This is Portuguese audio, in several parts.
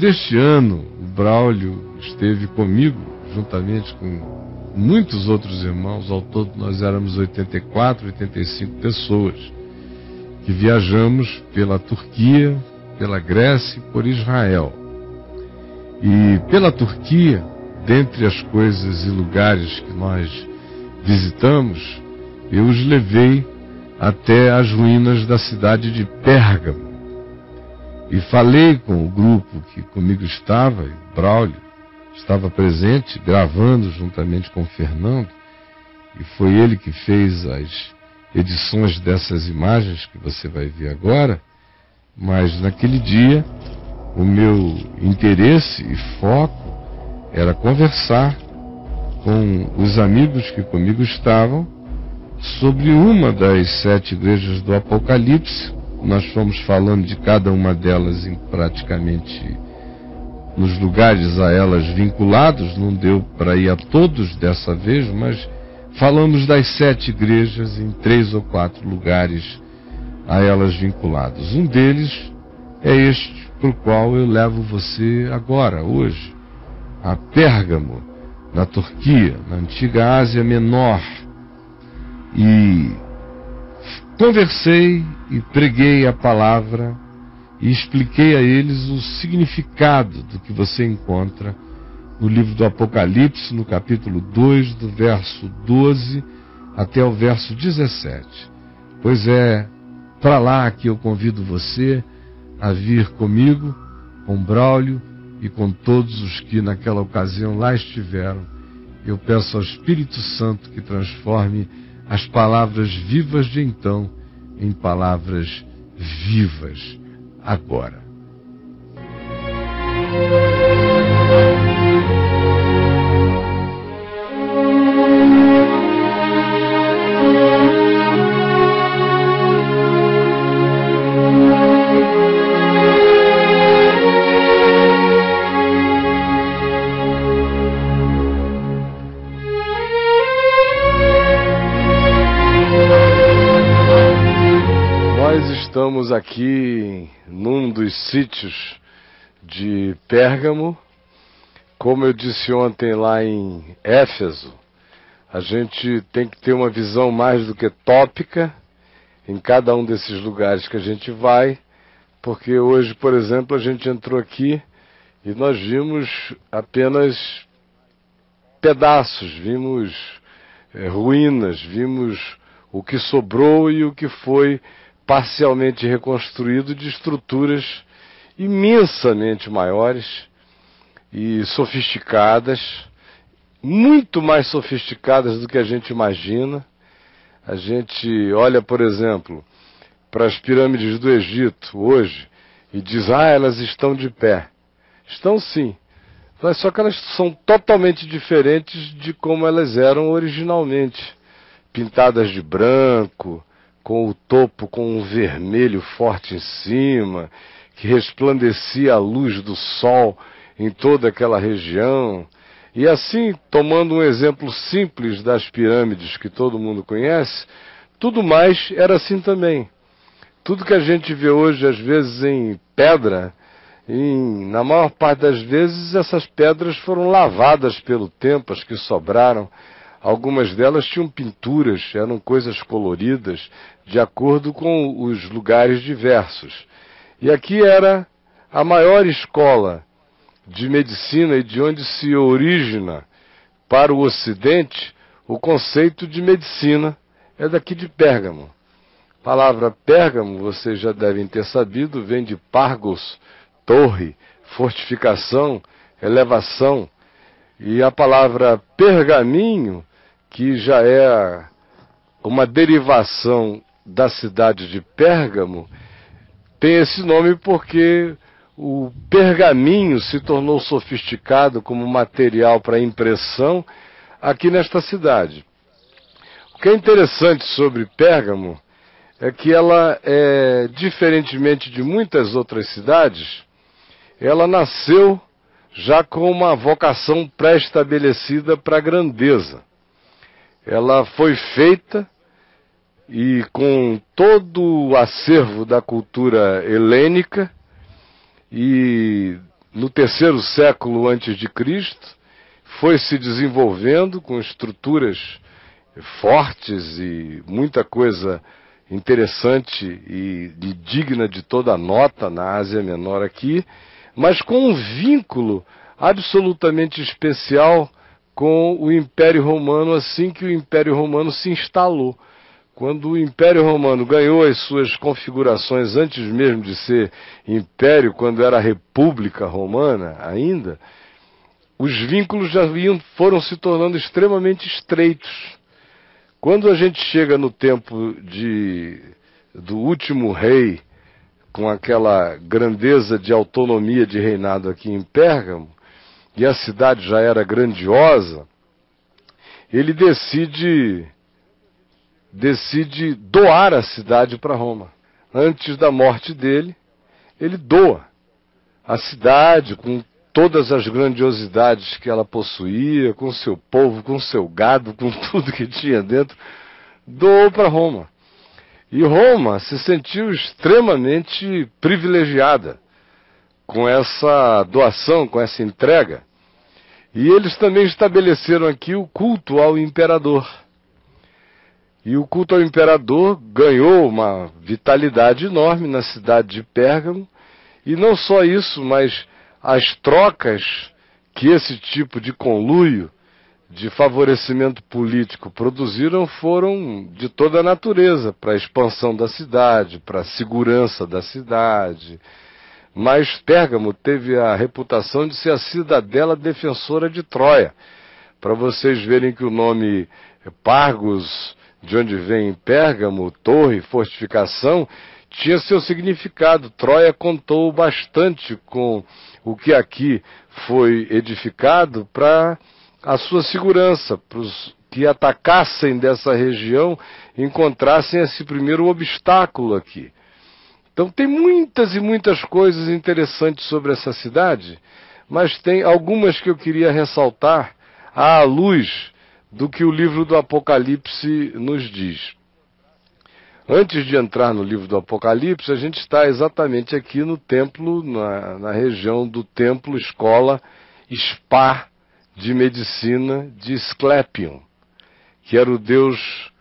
deste ano, o Braulio esteve comigo, juntamente com muitos outros irmãos, ao todo nós éramos 84, 85 pessoas, que viajamos pela Turquia, pela Grécia e por Israel. E pela Turquia, dentre as coisas e lugares que nós visitamos, eu os levei até as ruínas da cidade de Pérgamo. E falei com o grupo que comigo estava, Braulio, estava presente, gravando juntamente com o Fernando, e foi ele que fez as edições dessas imagens que você vai ver agora, mas naquele dia o meu interesse e foco era conversar com os amigos que comigo estavam sobre uma das sete igrejas do Apocalipse. Nós fomos falando de cada uma delas em praticamente nos lugares a elas vinculados, não deu para ir a todos dessa vez, mas falamos das sete igrejas em três ou quatro lugares a elas vinculados. Um deles é este para o qual eu levo você agora, hoje, a Pérgamo, na Turquia, na antiga Ásia Menor. E conversei e preguei a palavra e expliquei a eles o significado do que você encontra no livro do Apocalipse, no capítulo 2, do verso 12 até o verso 17. Pois é para lá que eu convido você a vir comigo, com Braulio e com todos os que naquela ocasião lá estiveram. Eu peço ao Espírito Santo que transforme as palavras vivas de então em palavras vivas agora. Aqui num dos sítios de Pérgamo. Como eu disse ontem lá em Éfeso, a gente tem que ter uma visão mais do que tópica em cada um desses lugares que a gente vai, porque hoje, por exemplo, a gente entrou aqui e nós vimos apenas pedaços, vimos é, ruínas, vimos o que sobrou e o que foi parcialmente reconstruído de estruturas imensamente maiores e sofisticadas, muito mais sofisticadas do que a gente imagina. A gente olha, por exemplo, para as pirâmides do Egito hoje e diz: ah, elas estão de pé. Estão sim, mas só que elas são totalmente diferentes de como elas eram originalmente pintadas de branco, com o topo com um vermelho forte em cima, que resplandecia a luz do sol em toda aquela região. E assim, tomando um exemplo simples das pirâmides que todo mundo conhece, tudo mais era assim também. Tudo que a gente vê hoje, às vezes, em pedra, em, na maior parte das vezes, essas pedras foram lavadas pelo tempo, as que sobraram, Algumas delas tinham pinturas, eram coisas coloridas, de acordo com os lugares diversos. E aqui era a maior escola de medicina e de onde se origina para o Ocidente o conceito de medicina é daqui de Pérgamo. A palavra Pérgamo, vocês já devem ter sabido, vem de Pargos, torre, fortificação, elevação. E a palavra pergaminho que já é uma derivação da cidade de Pérgamo, tem esse nome porque o pergaminho se tornou sofisticado como material para impressão aqui nesta cidade. O que é interessante sobre Pérgamo é que ela é, diferentemente de muitas outras cidades, ela nasceu já com uma vocação pré-estabelecida para a grandeza ela foi feita e com todo o acervo da cultura helênica e no terceiro século antes de Cristo, foi se desenvolvendo com estruturas fortes e muita coisa interessante e, e digna de toda nota na Ásia Menor aqui, mas com um vínculo absolutamente especial com o Império Romano assim que o Império Romano se instalou. Quando o Império Romano ganhou as suas configurações antes mesmo de ser império, quando era República Romana ainda, os vínculos já vinham, foram se tornando extremamente estreitos. Quando a gente chega no tempo de, do último rei, com aquela grandeza de autonomia de reinado aqui em Pérgamo, e a cidade já era grandiosa, ele decide decide doar a cidade para Roma. Antes da morte dele, ele doa a cidade com todas as grandiosidades que ela possuía, com seu povo, com seu gado, com tudo que tinha dentro, doou para Roma. E Roma se sentiu extremamente privilegiada com essa doação, com essa entrega. E eles também estabeleceram aqui o culto ao imperador. E o culto ao imperador ganhou uma vitalidade enorme na cidade de Pérgamo. E não só isso, mas as trocas que esse tipo de conluio, de favorecimento político produziram foram de toda a natureza para a expansão da cidade, para a segurança da cidade. Mas Pérgamo teve a reputação de ser a cidadela defensora de Troia. Para vocês verem que o nome Pargos de onde vem Pérgamo, torre, fortificação, tinha seu significado. Troia contou bastante com o que aqui foi edificado para a sua segurança, para os que atacassem dessa região encontrassem esse primeiro obstáculo aqui. Então tem muitas e muitas coisas interessantes sobre essa cidade, mas tem algumas que eu queria ressaltar à luz do que o livro do Apocalipse nos diz. Antes de entrar no livro do Apocalipse, a gente está exatamente aqui no templo, na, na região do templo escola Spa de medicina de Esclepion, que era o deus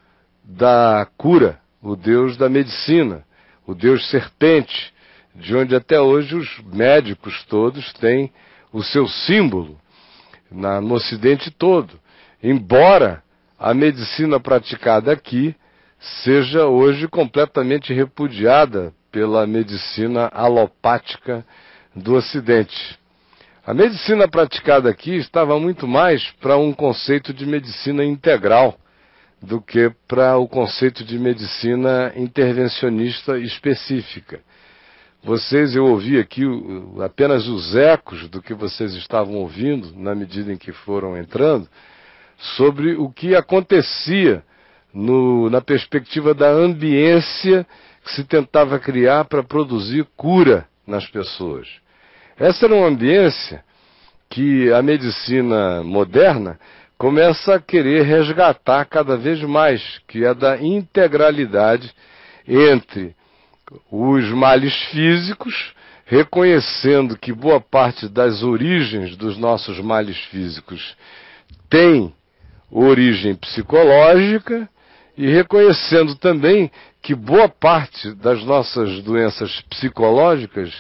da cura, o deus da medicina, o deus serpente, de onde até hoje os médicos todos têm o seu símbolo na, no Ocidente todo embora a medicina praticada aqui seja hoje completamente repudiada pela medicina alopática do Ocidente. A medicina praticada aqui estava muito mais para um conceito de medicina integral do que para o conceito de medicina intervencionista específica. Vocês, eu ouvi aqui apenas os ecos do que vocês estavam ouvindo na medida em que foram entrando, sobre o que acontecia no, na perspectiva da ambiência que se tentava criar para produzir cura nas pessoas. Essa era uma ambiência que a medicina moderna começa a querer resgatar cada vez mais, que é da integralidade entre os males físicos, reconhecendo que boa parte das origens dos nossos males físicos tem origem psicológica e reconhecendo também que boa parte das nossas doenças psicológicas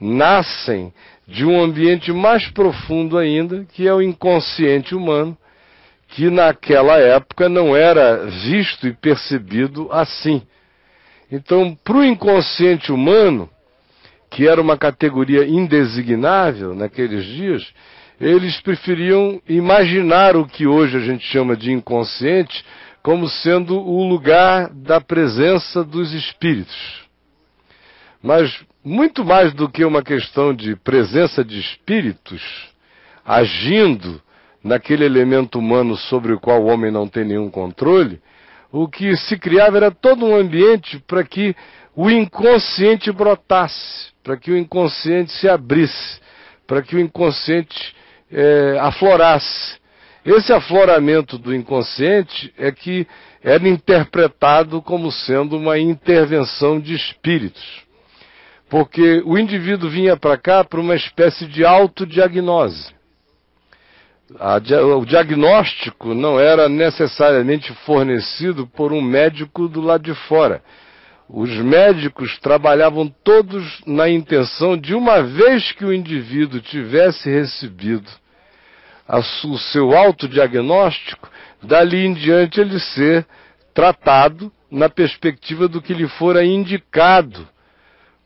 nascem de um ambiente mais profundo ainda, que é o inconsciente humano, que naquela época não era visto e percebido assim. Então, para o inconsciente humano, que era uma categoria indesignável naqueles dias, eles preferiam imaginar o que hoje a gente chama de inconsciente como sendo o lugar da presença dos espíritos. Mas muito mais do que uma questão de presença de espíritos agindo naquele elemento humano sobre o qual o homem não tem nenhum controle, o que se criava era todo um ambiente para que o inconsciente brotasse, para que o inconsciente se abrisse, para que o inconsciente é, aflorasse. Esse afloramento do inconsciente é que era interpretado como sendo uma intervenção de espíritos. porque o indivíduo vinha para cá para uma espécie de autodiagnose. O diagnóstico não era necessariamente fornecido por um médico do lado de fora. Os médicos trabalhavam todos na intenção de, uma vez que o indivíduo tivesse recebido o seu autodiagnóstico, dali em diante ele ser tratado na perspectiva do que lhe fora indicado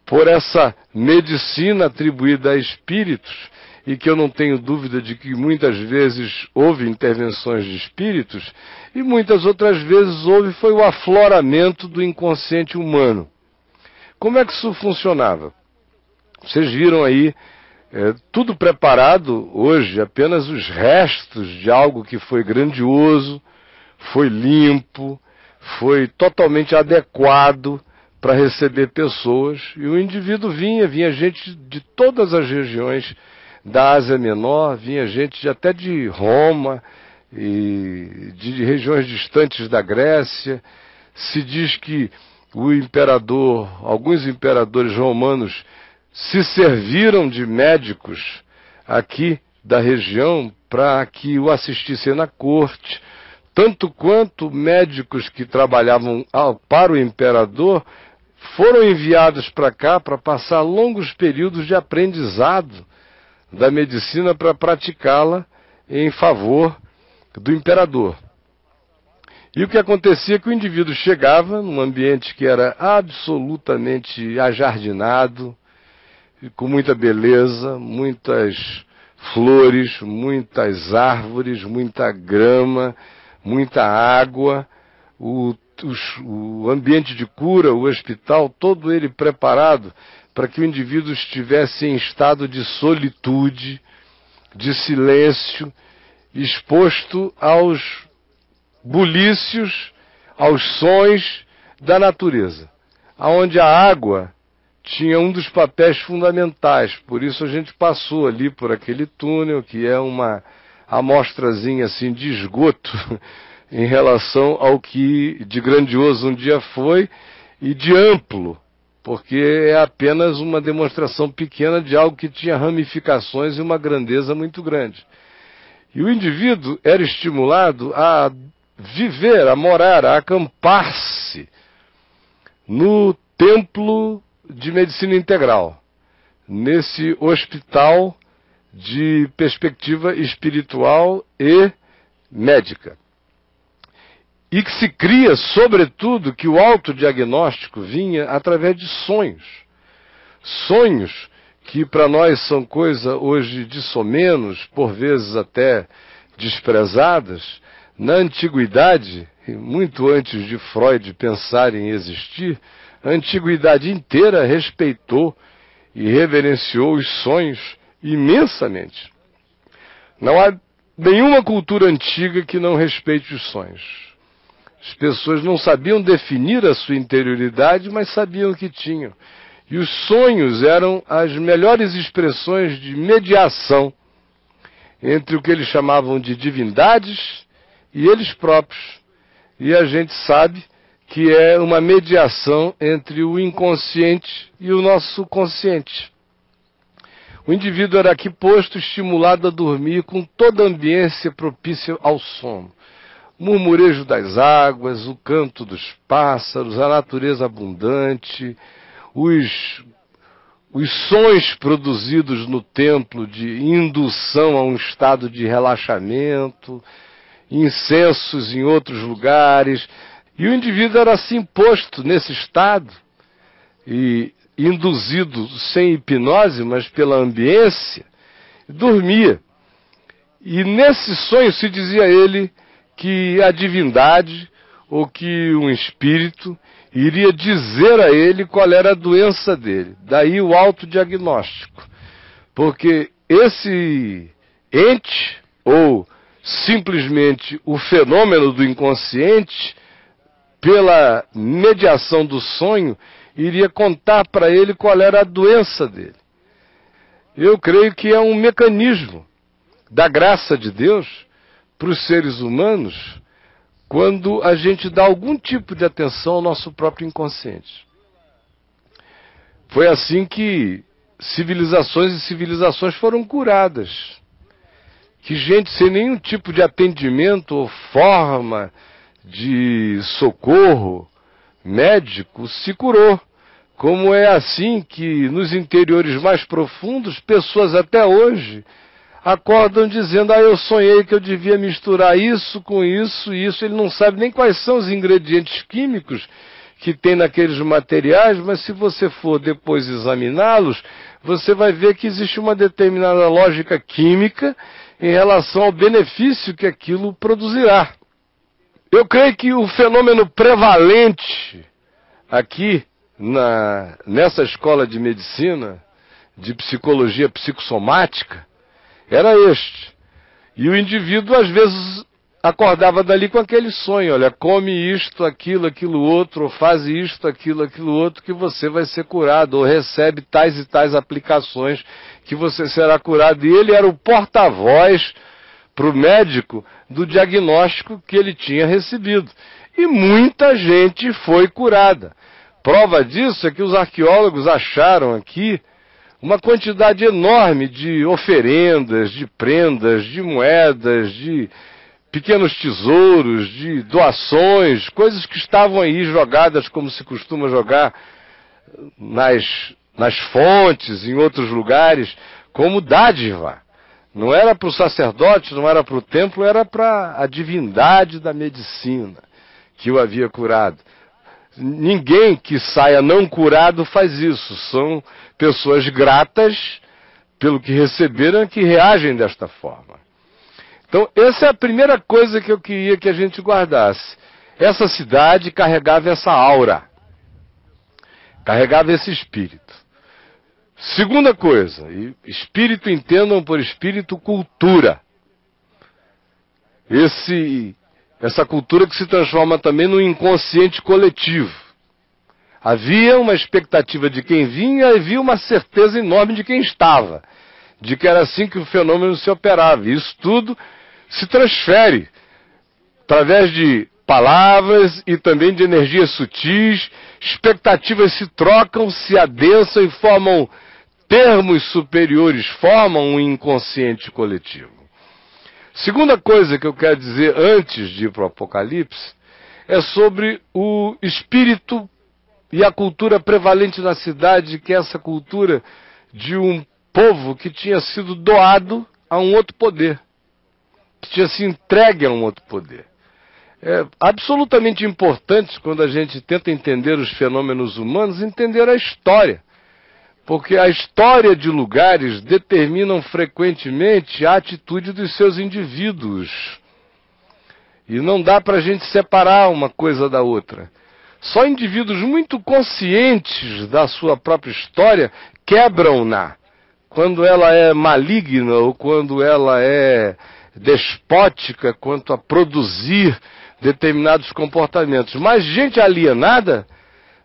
por essa medicina atribuída a espíritos, e que eu não tenho dúvida de que muitas vezes houve intervenções de espíritos, e muitas outras vezes houve foi o afloramento do inconsciente humano. Como é que isso funcionava? Vocês viram aí é, tudo preparado hoje, apenas os restos de algo que foi grandioso, foi limpo, foi totalmente adequado para receber pessoas. E o indivíduo vinha, vinha gente de todas as regiões da Ásia Menor, vinha gente de, até de Roma e de regiões distantes da Grécia. Se diz que o imperador, alguns imperadores romanos se serviram de médicos aqui da região para que o assistissem na corte, tanto quanto médicos que trabalhavam para o imperador foram enviados para cá para passar longos períodos de aprendizado da medicina para praticá-la em favor do imperador. E o que acontecia é que o indivíduo chegava num ambiente que era absolutamente ajardinado, com muita beleza, muitas flores, muitas árvores, muita grama, muita água, o o ambiente de cura, o hospital, todo ele preparado para que o indivíduo estivesse em estado de solitude, de silêncio, exposto aos bulícios, aos sons da natureza, aonde a água tinha um dos papéis fundamentais. Por isso a gente passou ali por aquele túnel que é uma amostrazinha assim de esgoto em relação ao que de grandioso um dia foi e de amplo, porque é apenas uma demonstração pequena de algo que tinha ramificações e uma grandeza muito grande. E o indivíduo era estimulado a viver, a morar, a acampar-se no templo de medicina integral, nesse hospital de perspectiva espiritual e médica e que se cria, sobretudo, que o autodiagnóstico vinha através de sonhos. Sonhos que para nós são coisa hoje de somenos, por vezes até desprezadas, na antiguidade, muito antes de Freud pensar em existir, a antiguidade inteira respeitou e reverenciou os sonhos imensamente. Não há nenhuma cultura antiga que não respeite os sonhos. As pessoas não sabiam definir a sua interioridade, mas sabiam que tinham. E os sonhos eram as melhores expressões de mediação entre o que eles chamavam de divindades e eles próprios. E a gente sabe que é uma mediação entre o inconsciente e o nosso consciente. O indivíduo era aqui posto, estimulado a dormir com toda a ambiência propícia ao sono murmurejo das águas, o canto dos pássaros, a natureza abundante, os, os sons produzidos no templo de indução a um estado de relaxamento, incensos em outros lugares, e o indivíduo era assim posto nesse estado e induzido sem hipnose, mas pela ambiência, dormia. E nesse sonho se dizia ele que a divindade ou que um espírito iria dizer a ele qual era a doença dele. Daí o autodiagnóstico. Porque esse ente, ou simplesmente o fenômeno do inconsciente, pela mediação do sonho, iria contar para ele qual era a doença dele. Eu creio que é um mecanismo da graça de Deus para os seres humanos quando a gente dá algum tipo de atenção ao nosso próprio inconsciente. Foi assim que civilizações e civilizações foram curadas. Que gente sem nenhum tipo de atendimento ou forma de socorro médico se curou. Como é assim que nos interiores mais profundos, pessoas até hoje acordam dizendo: Ah, eu sonhei que eu devia misturar isso com isso e isso. Ele não sabe nem quais são os ingredientes químicos que tem naqueles materiais, mas se você for depois examiná-los, você vai ver que existe uma determinada lógica química em relação ao benefício que aquilo produzirá. Eu creio que o fenômeno prevalente aqui na, nessa escola de medicina, de psicologia psicossomática, era este. E o indivíduo, às vezes, acordava dali com aquele sonho: olha, come isto, aquilo, aquilo outro, ou faz isto, aquilo, aquilo outro, que você vai ser curado, ou recebe tais e tais aplicações que você será curado. E ele era o porta-voz para o médico do diagnóstico que ele tinha recebido. E muita gente foi curada. Prova disso é que os arqueólogos acharam aqui uma quantidade enorme de oferendas, de prendas, de moedas, de pequenos tesouros, de doações, coisas que estavam aí jogadas como se costuma jogar nas, nas fontes, em outros lugares, como dádiva. Não era para o sacerdote, não era para o templo, era para a divindade da medicina que o havia curado. Ninguém que saia não curado faz isso. São pessoas gratas pelo que receberam que reagem desta forma. Então, essa é a primeira coisa que eu queria que a gente guardasse. Essa cidade carregava essa aura, carregava esse espírito. Segunda coisa, espírito entendam por espírito cultura. Esse essa cultura que se transforma também no inconsciente coletivo. Havia uma expectativa de quem vinha e havia uma certeza enorme de quem estava, de que era assim que o fenômeno se operava. E isso tudo se transfere através de palavras e também de energias sutis, expectativas se trocam, se adensam e formam termos superiores, formam um inconsciente coletivo. Segunda coisa que eu quero dizer antes de ir para o Apocalipse é sobre o espírito e a cultura prevalente na cidade, que é essa cultura de um povo que tinha sido doado a um outro poder, que tinha se entregue a um outro poder. É absolutamente importante quando a gente tenta entender os fenômenos humanos, entender a história. Porque a história de lugares determinam frequentemente a atitude dos seus indivíduos. E não dá para a gente separar uma coisa da outra. Só indivíduos muito conscientes da sua própria história quebram-na quando ela é maligna ou quando ela é despótica quanto a produzir determinados comportamentos. Mas gente alienada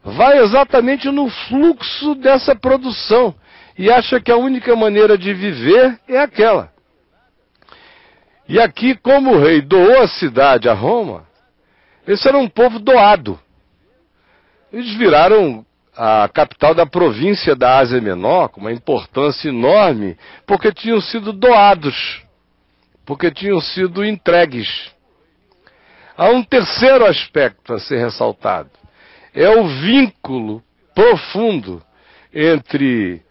vai exatamente no fluxo dessa produção e acha que a única maneira de viver é aquela. E aqui, como o rei doou a cidade a Roma, esse era um povo doado. Eles viraram a capital da província da Ásia Menor, com uma importância enorme, porque tinham sido doados, porque tinham sido entregues. Há um terceiro aspecto a ser ressaltado é o vínculo profundo entre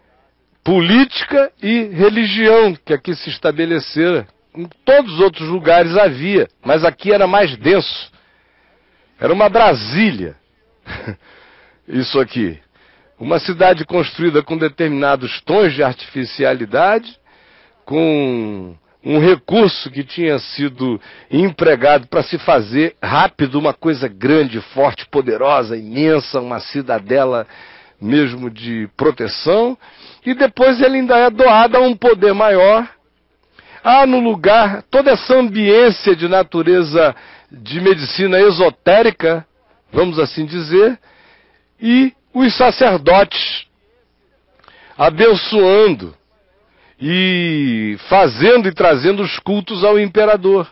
política e religião que aqui se estabelecera. Em todos os outros lugares havia, mas aqui era mais denso. Era uma Brasília. Isso aqui. Uma cidade construída com determinados tons de artificialidade, com um recurso que tinha sido empregado para se fazer rápido uma coisa grande, forte, poderosa, imensa, uma cidadela mesmo de proteção, e depois ele ainda é doado a um poder maior. Há no lugar toda essa ambiência de natureza de medicina esotérica, vamos assim dizer, e os sacerdotes abençoando e fazendo e trazendo os cultos ao imperador.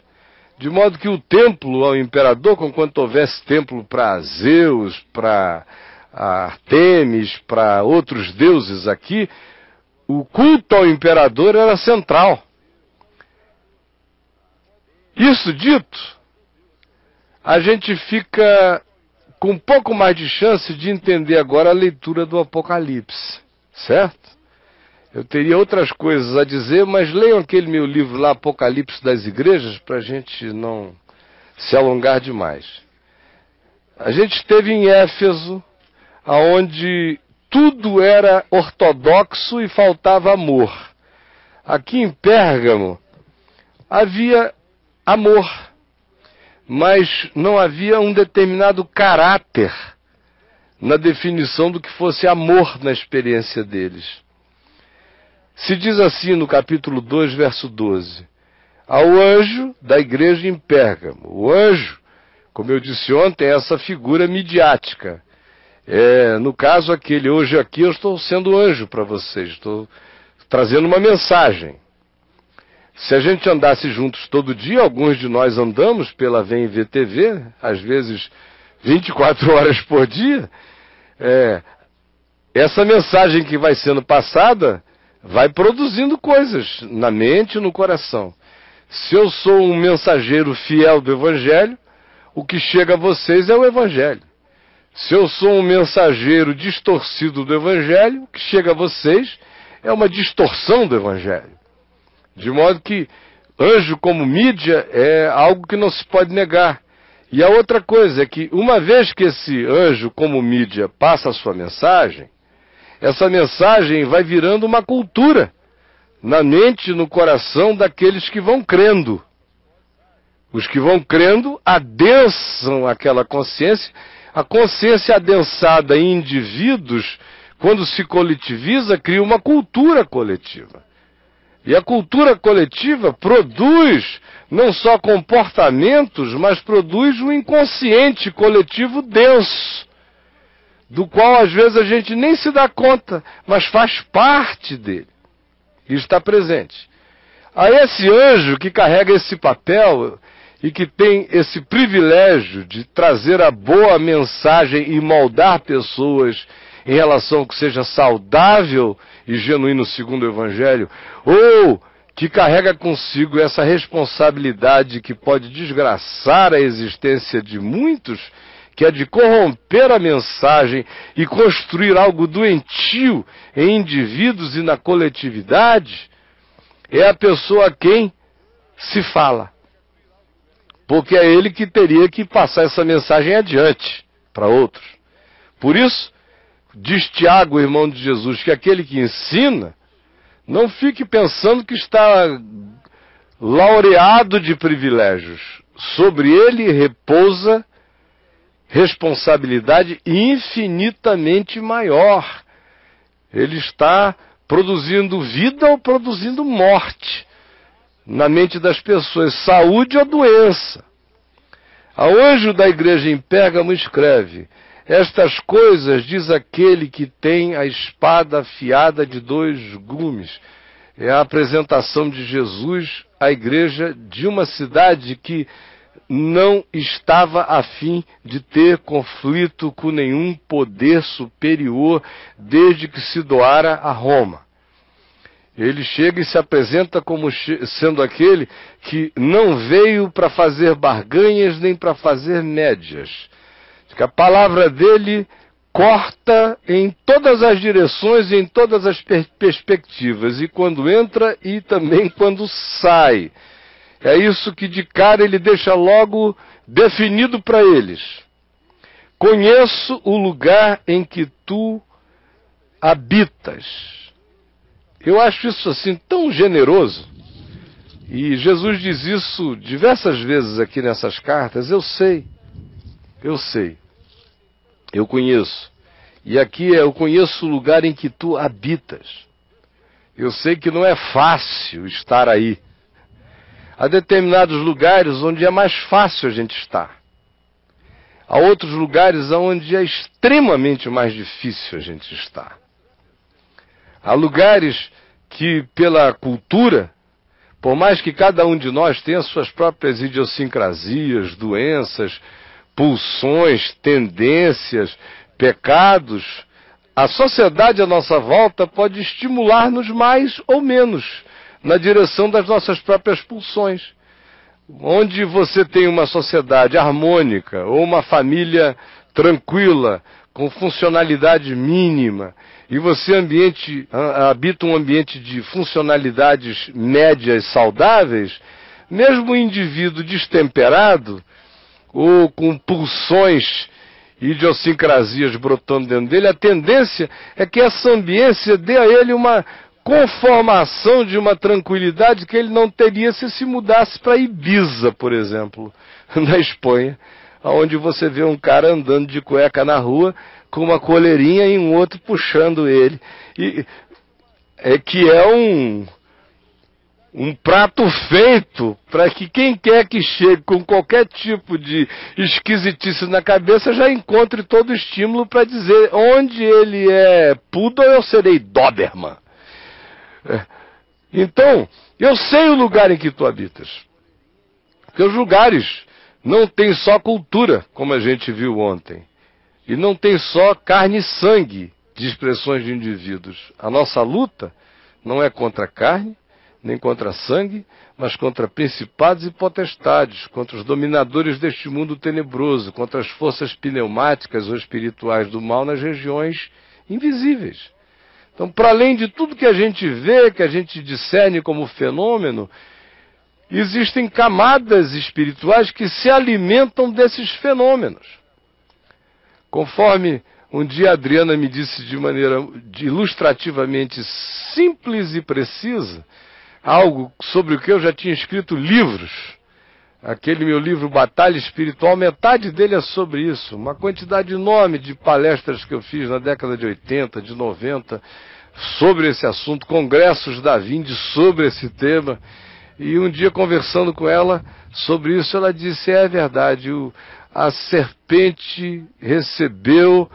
De modo que o templo ao imperador, conquanto houvesse templo para Zeus, para Artemis, para outros deuses aqui, o culto ao imperador era central. Isso dito, a gente fica com um pouco mais de chance de entender agora a leitura do Apocalipse, certo? Eu teria outras coisas a dizer, mas leiam aquele meu livro lá, Apocalipse das Igrejas, para a gente não se alongar demais. A gente esteve em Éfeso, aonde tudo era ortodoxo e faltava amor. Aqui em Pérgamo havia amor, mas não havia um determinado caráter na definição do que fosse amor na experiência deles. Se diz assim no capítulo 2, verso 12: Ao anjo da igreja em Pérgamo. O anjo, como eu disse ontem, é essa figura midiática. É, no caso aquele, hoje aqui eu estou sendo anjo para vocês, estou trazendo uma mensagem. Se a gente andasse juntos todo dia, alguns de nós andamos pela TV, às vezes 24 horas por dia, é, essa mensagem que vai sendo passada vai produzindo coisas na mente e no coração. Se eu sou um mensageiro fiel do Evangelho, o que chega a vocês é o Evangelho. Se eu sou um mensageiro distorcido do Evangelho, o que chega a vocês é uma distorção do Evangelho. De modo que anjo como mídia é algo que não se pode negar. E a outra coisa é que, uma vez que esse anjo como mídia passa a sua mensagem, essa mensagem vai virando uma cultura na mente e no coração daqueles que vão crendo. Os que vão crendo adensam aquela consciência, a consciência adensada em indivíduos, quando se coletiviza, cria uma cultura coletiva. E a cultura coletiva produz não só comportamentos, mas produz um inconsciente coletivo denso do qual às vezes a gente nem se dá conta, mas faz parte dele e está presente. A esse anjo que carrega esse papel e que tem esse privilégio de trazer a boa mensagem e moldar pessoas em relação que seja saudável e genuíno segundo o Evangelho, ou que carrega consigo essa responsabilidade que pode desgraçar a existência de muitos que é de corromper a mensagem e construir algo doentio em indivíduos e na coletividade, é a pessoa a quem se fala. Porque é ele que teria que passar essa mensagem adiante para outros. Por isso, diz Tiago, irmão de Jesus, que aquele que ensina, não fique pensando que está laureado de privilégios. Sobre ele repousa responsabilidade infinitamente maior. Ele está produzindo vida ou produzindo morte na mente das pessoas, saúde ou doença. A anjo da igreja em Pérgamo escreve: Estas coisas diz aquele que tem a espada afiada de dois gumes. É a apresentação de Jesus à igreja de uma cidade que não estava a fim de ter conflito com nenhum poder superior desde que se doara a Roma. Ele chega e se apresenta como sendo aquele que não veio para fazer barganhas nem para fazer médias. A palavra dele corta em todas as direções e em todas as per perspectivas, e quando entra e também quando sai. É isso que de cara ele deixa logo definido para eles. Conheço o lugar em que tu habitas. Eu acho isso assim tão generoso. E Jesus diz isso diversas vezes aqui nessas cartas. Eu sei, eu sei, eu conheço. E aqui é: eu conheço o lugar em que tu habitas. Eu sei que não é fácil estar aí. Há determinados lugares onde é mais fácil a gente estar. Há outros lugares onde é extremamente mais difícil a gente estar. Há lugares que, pela cultura, por mais que cada um de nós tenha suas próprias idiosincrasias, doenças, pulsões, tendências, pecados, a sociedade à nossa volta pode estimular-nos mais ou menos na direção das nossas próprias pulsões. Onde você tem uma sociedade harmônica ou uma família tranquila, com funcionalidade mínima, e você ambiente, habita um ambiente de funcionalidades médias saudáveis, mesmo o indivíduo destemperado ou com pulsões idiosincrasias brotando dentro dele, a tendência é que essa ambiência dê a ele uma conformação de uma tranquilidade que ele não teria se se mudasse para Ibiza, por exemplo, na Espanha, onde você vê um cara andando de cueca na rua com uma coleirinha e um outro puxando ele. E é que é um um prato feito para que quem quer que chegue com qualquer tipo de esquisitice na cabeça já encontre todo o estímulo para dizer onde ele é pudo eu serei Doberman. É. Então, eu sei o lugar em que tu habitas. Porque os lugares não têm só cultura, como a gente viu ontem. E não tem só carne e sangue de expressões de indivíduos. A nossa luta não é contra carne, nem contra sangue, mas contra principados e potestades, contra os dominadores deste mundo tenebroso, contra as forças pneumáticas ou espirituais do mal nas regiões invisíveis. Então, para além de tudo que a gente vê, que a gente discerne como fenômeno, existem camadas espirituais que se alimentam desses fenômenos. Conforme um dia a Adriana me disse de maneira ilustrativamente simples e precisa, algo sobre o que eu já tinha escrito livros. Aquele meu livro Batalha Espiritual, metade dele é sobre isso. Uma quantidade enorme de palestras que eu fiz na década de 80, de 90, sobre esse assunto, congressos da Vinde sobre esse tema. E um dia conversando com ela sobre isso, ela disse: é verdade, o, a serpente recebeu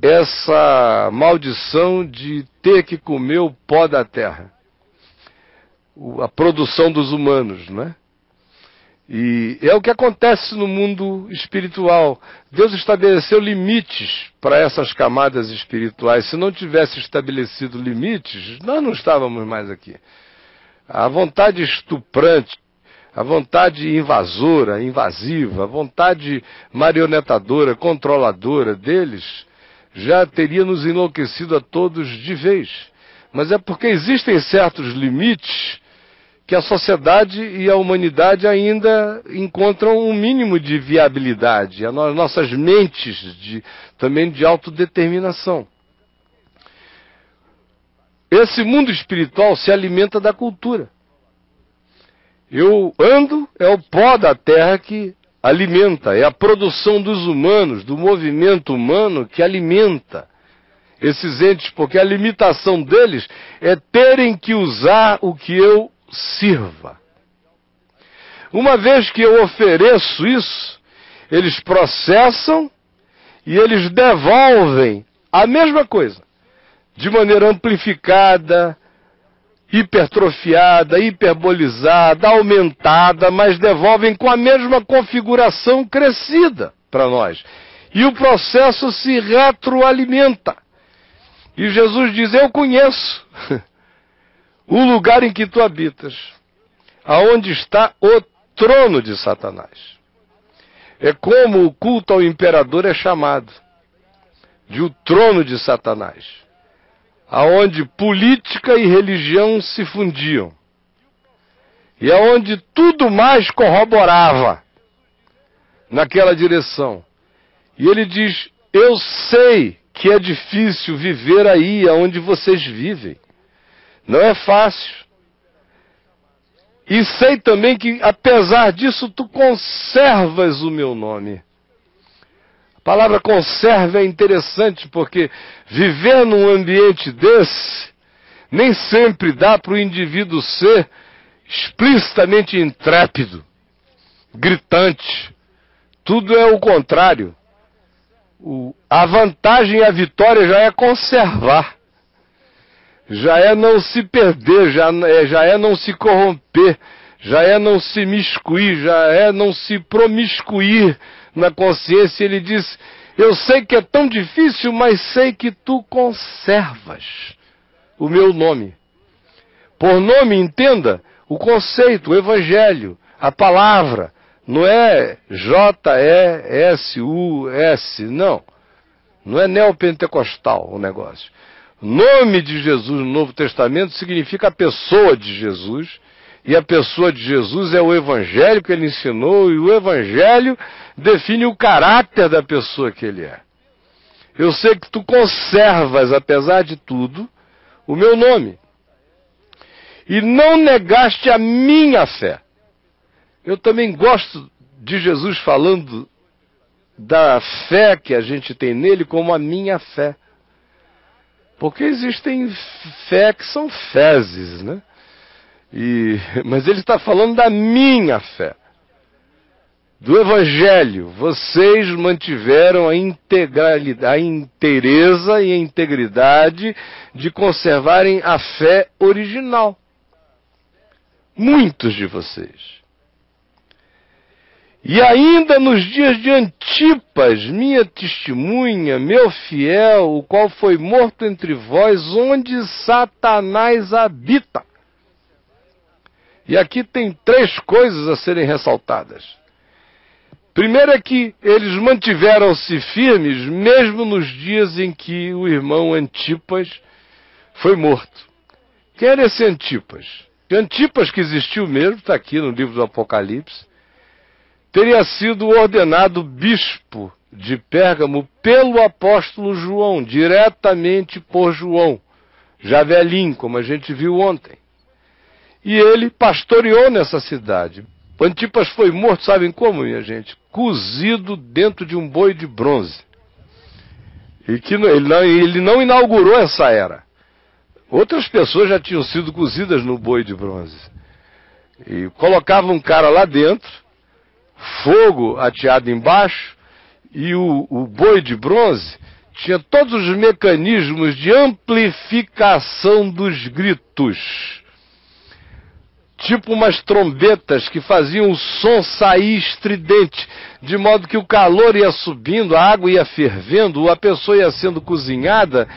essa maldição de ter que comer o pó da terra a produção dos humanos, não é? E é o que acontece no mundo espiritual. Deus estabeleceu limites para essas camadas espirituais. Se não tivesse estabelecido limites, nós não estávamos mais aqui. A vontade estuprante, a vontade invasora, invasiva, a vontade marionetadora, controladora deles, já teria nos enlouquecido a todos de vez. Mas é porque existem certos limites que a sociedade e a humanidade ainda encontram um mínimo de viabilidade, as nossas mentes de, também de autodeterminação. Esse mundo espiritual se alimenta da cultura. Eu ando, é o pó da terra que alimenta, é a produção dos humanos, do movimento humano que alimenta esses entes, porque a limitação deles é terem que usar o que eu sirva. Uma vez que eu ofereço isso, eles processam e eles devolvem a mesma coisa, de maneira amplificada, hipertrofiada, hiperbolizada, aumentada, mas devolvem com a mesma configuração crescida para nós. E o processo se retroalimenta. E Jesus diz: Eu conheço. o lugar em que tu habitas, aonde está o trono de Satanás. É como o culto ao imperador é chamado, de o trono de Satanás, aonde política e religião se fundiam, e aonde tudo mais corroborava naquela direção. E ele diz: Eu sei que é difícil viver aí aonde vocês vivem. Não é fácil. E sei também que, apesar disso, tu conservas o meu nome. A palavra conserva é interessante porque viver num ambiente desse nem sempre dá para o indivíduo ser explicitamente intrépido, gritante. Tudo é o contrário. O, a vantagem e a vitória já é conservar já é não se perder, já é, já é não se corromper, já é não se miscuir, já é não se promiscuir na consciência. Ele diz: Eu sei que é tão difícil, mas sei que tu conservas o meu nome. Por nome, entenda o conceito, o evangelho, a palavra. Não é J-E-S-U-S, não. Não é neopentecostal o negócio. Nome de Jesus no Novo Testamento significa a pessoa de Jesus. E a pessoa de Jesus é o evangelho que ele ensinou, e o evangelho define o caráter da pessoa que ele é. Eu sei que tu conservas, apesar de tudo, o meu nome. E não negaste a minha fé. Eu também gosto de Jesus falando da fé que a gente tem nele como a minha fé. Porque existem fé que são fezes, né? E, mas ele está falando da minha fé. Do Evangelho. Vocês mantiveram a integralidade, a inteireza e a integridade de conservarem a fé original. Muitos de vocês. E ainda nos dias de Antipas, minha testemunha, meu fiel, o qual foi morto entre vós, onde Satanás habita. E aqui tem três coisas a serem ressaltadas. Primeiro é que eles mantiveram-se firmes, mesmo nos dias em que o irmão Antipas foi morto. Quem era esse Antipas? Antipas que existiu mesmo, está aqui no livro do Apocalipse teria sido ordenado bispo de Pérgamo pelo apóstolo João, diretamente por João, já velhinho, como a gente viu ontem. E ele pastoreou nessa cidade. Antipas foi morto, sabem como, minha gente? Cozido dentro de um boi de bronze. E que ele não, ele não inaugurou essa era. Outras pessoas já tinham sido cozidas no boi de bronze. E colocava um cara lá dentro, fogo ateado embaixo e o, o boi de bronze tinha todos os mecanismos de amplificação dos gritos. Tipo umas trombetas que faziam o som sair estridente, de modo que o calor ia subindo, a água ia fervendo, a pessoa ia sendo cozinhada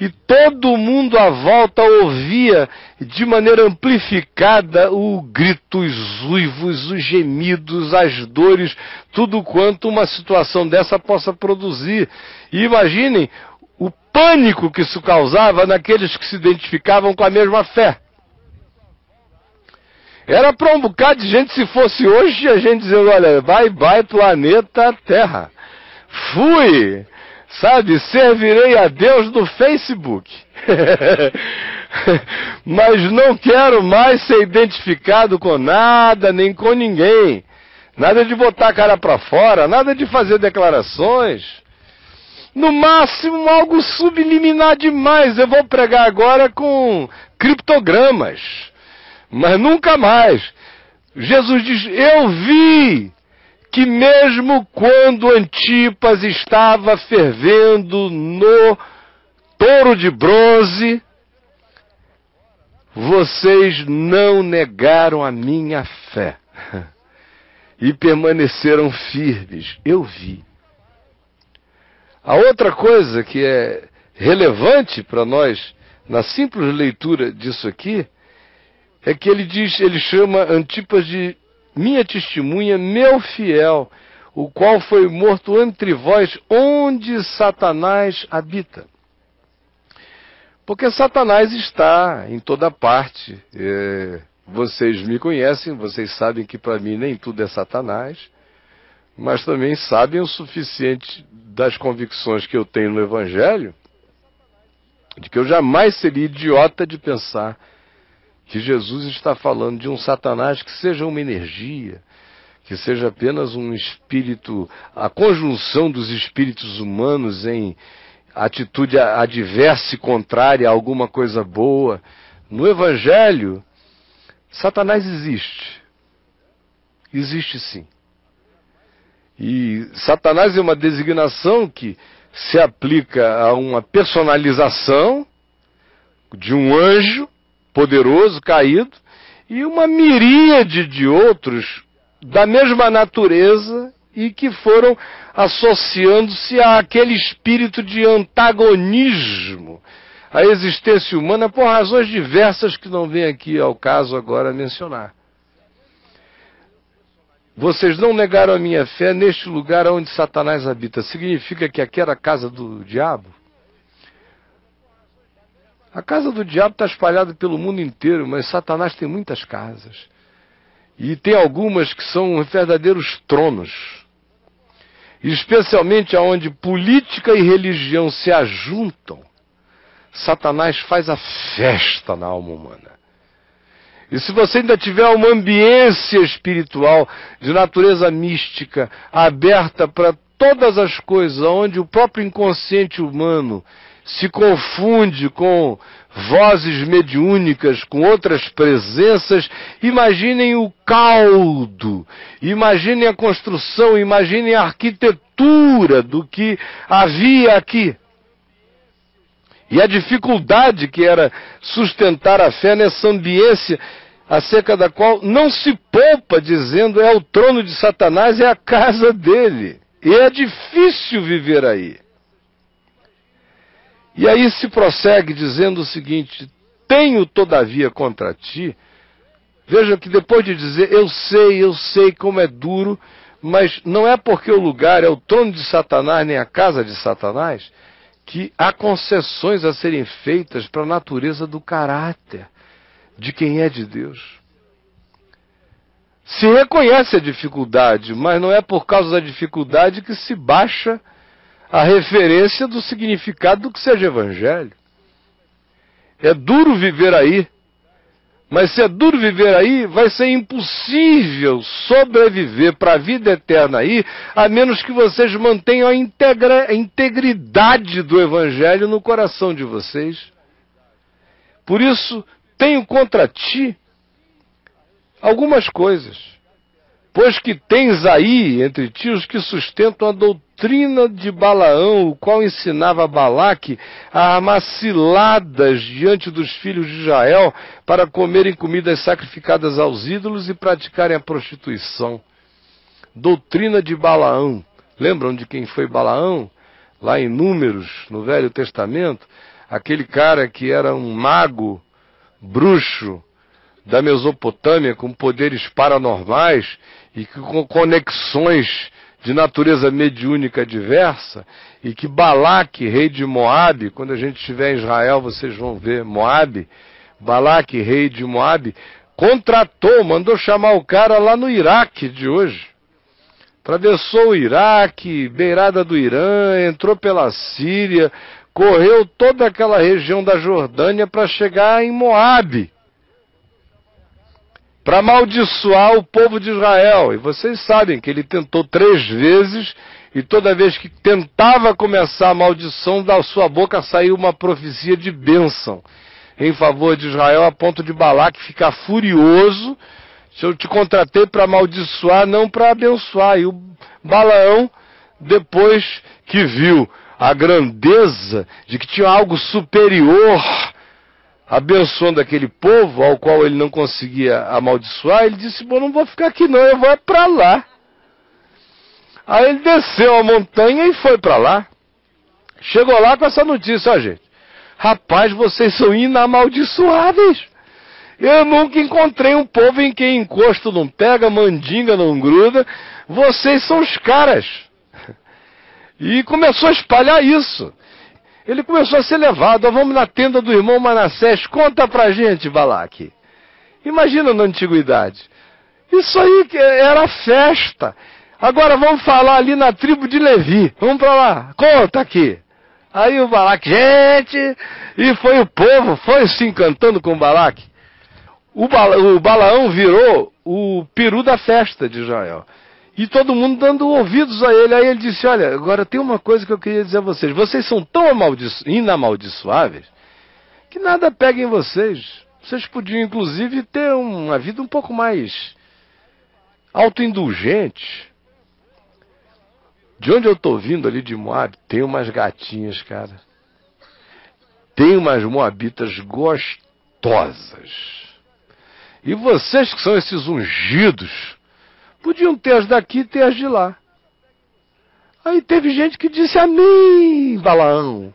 e todo mundo à volta ouvia de maneira amplificada o grito, os uivos, os gemidos, as dores, tudo quanto uma situação dessa possa produzir. E imaginem o pânico que isso causava naqueles que se identificavam com a mesma fé. Era para um bocado de gente, se fosse hoje, a gente dizendo, olha, bye bye planeta Terra. Fui! Sabe, servirei a Deus no Facebook. Mas não quero mais ser identificado com nada, nem com ninguém. Nada de botar a cara para fora, nada de fazer declarações. No máximo, algo subliminar demais. Eu vou pregar agora com criptogramas. Mas nunca mais. Jesus diz: Eu vi que mesmo quando Antipas estava fervendo no touro de bronze, vocês não negaram a minha fé e permaneceram firmes. Eu vi. A outra coisa que é relevante para nós na simples leitura disso aqui é que ele diz, ele chama Antipas de minha testemunha, meu fiel, o qual foi morto entre vós, onde Satanás habita. Porque Satanás está em toda parte. É, vocês me conhecem, vocês sabem que para mim nem tudo é Satanás, mas também sabem o suficiente das convicções que eu tenho no Evangelho, de que eu jamais seria idiota de pensar que Jesus está falando de um Satanás que seja uma energia, que seja apenas um espírito, a conjunção dos espíritos humanos em atitude adversa e contrária a alguma coisa boa. No Evangelho, Satanás existe. Existe sim. E Satanás é uma designação que se aplica a uma personalização de um anjo poderoso caído, e uma miríade de outros da mesma natureza e que foram associando-se àquele espírito de antagonismo à existência humana por razões diversas que não vem aqui ao caso agora mencionar. Vocês não negaram a minha fé neste lugar onde Satanás habita. Significa que aqui era a casa do diabo? A casa do diabo está espalhada pelo mundo inteiro, mas Satanás tem muitas casas. E tem algumas que são verdadeiros tronos. Especialmente aonde política e religião se ajuntam Satanás faz a festa na alma humana. E se você ainda tiver uma ambiência espiritual de natureza mística aberta para todas as coisas, onde o próprio inconsciente humano se confunde com vozes mediúnicas, com outras presenças, imaginem o caldo, imaginem a construção, imaginem a arquitetura do que havia aqui. E a dificuldade que era sustentar a fé nessa ambiência acerca da qual não se poupa dizendo é o trono de Satanás, é a casa dele. E é difícil viver aí. E aí se prossegue dizendo o seguinte: Tenho todavia contra ti. Veja que depois de dizer eu sei, eu sei como é duro, mas não é porque o lugar é o trono de Satanás nem a casa de Satanás que há concessões a serem feitas para a natureza do caráter de quem é de Deus. Se reconhece a dificuldade, mas não é por causa da dificuldade que se baixa a referência do significado do que seja evangelho. É duro viver aí, mas se é duro viver aí, vai ser impossível sobreviver para a vida eterna aí, a menos que vocês mantenham a, integra, a integridade do Evangelho no coração de vocês. Por isso, tenho contra ti algumas coisas. Pois que tens aí entre ti os que sustentam a doutrina de Balaão, o qual ensinava Balaque a armar ciladas diante dos filhos de Israel para comerem comidas sacrificadas aos ídolos e praticarem a prostituição. Doutrina de Balaão. Lembram de quem foi Balaão? Lá em Números, no Velho Testamento, aquele cara que era um mago, bruxo, da Mesopotâmia com poderes paranormais e com conexões de natureza mediúnica diversa, e que Balaque, rei de Moabe, quando a gente estiver em Israel, vocês vão ver Moabe, Balaque, rei de Moabe, contratou, mandou chamar o cara lá no Iraque de hoje. Atravessou o Iraque, beirada do Irã, entrou pela Síria, correu toda aquela região da Jordânia para chegar em Moabe para amaldiçoar o povo de Israel. E vocês sabem que ele tentou três vezes, e toda vez que tentava começar a maldição, da sua boca saiu uma profecia de bênção em favor de Israel, a ponto de Balaque ficar furioso. Se eu te contratei para amaldiçoar, não para abençoar. E o Balaão, depois que viu a grandeza de que tinha algo superior abençoando aquele povo ao qual ele não conseguia amaldiçoar, ele disse: Bom, não vou ficar aqui não, eu vou para lá. Aí ele desceu a montanha e foi para lá. Chegou lá com essa notícia, ó gente. Rapaz, vocês são inamaldiçoáveis. Eu nunca encontrei um povo em que encosto não pega, mandinga não gruda. Vocês são os caras. E começou a espalhar isso. Ele começou a ser levado. vamos na tenda do irmão Manassés. Conta pra gente, Balaque. Imagina na antiguidade. Isso aí era festa. Agora vamos falar ali na tribo de Levi. Vamos para lá. Conta aqui. Aí o Balaque, gente, e foi o povo, foi se encantando com o Balaque. O, Bala, o Balaão virou o peru da festa de Israel. E todo mundo dando ouvidos a ele. Aí ele disse: Olha, agora tem uma coisa que eu queria dizer a vocês. Vocês são tão inamaldiçoáveis que nada pega em vocês. Vocês podiam, inclusive, ter uma vida um pouco mais autoindulgente. De onde eu estou vindo ali de Moab, tem umas gatinhas, cara. Tem umas moabitas gostosas. E vocês que são esses ungidos, Podiam ter as daqui e ter as de lá. Aí teve gente que disse amém, Balaão.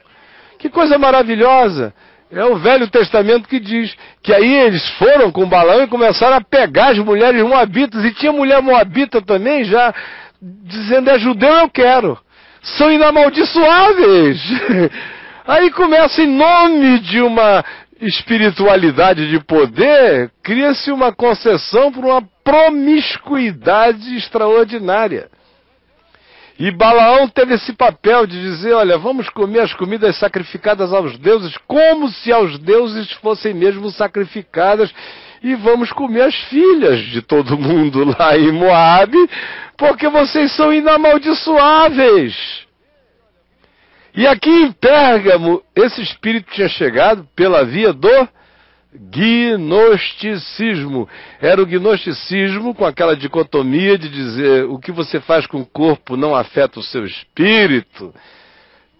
Que coisa maravilhosa. É o Velho Testamento que diz que aí eles foram com Balaão e começaram a pegar as mulheres moabitas. E tinha mulher moabita também já dizendo: é judeu, eu quero. São inamaldiçoáveis. Aí começa, em nome de uma espiritualidade de poder, cria-se uma concessão por uma promiscuidade extraordinária. E Balaão teve esse papel de dizer: olha, vamos comer as comidas sacrificadas aos deuses, como se aos deuses fossem mesmo sacrificadas, e vamos comer as filhas de todo mundo lá em Moabe, porque vocês são inamaldiçoáveis. E aqui em Pérgamo, esse espírito tinha chegado pela via do gnosticismo. Era o gnosticismo com aquela dicotomia de dizer o que você faz com o corpo não afeta o seu espírito,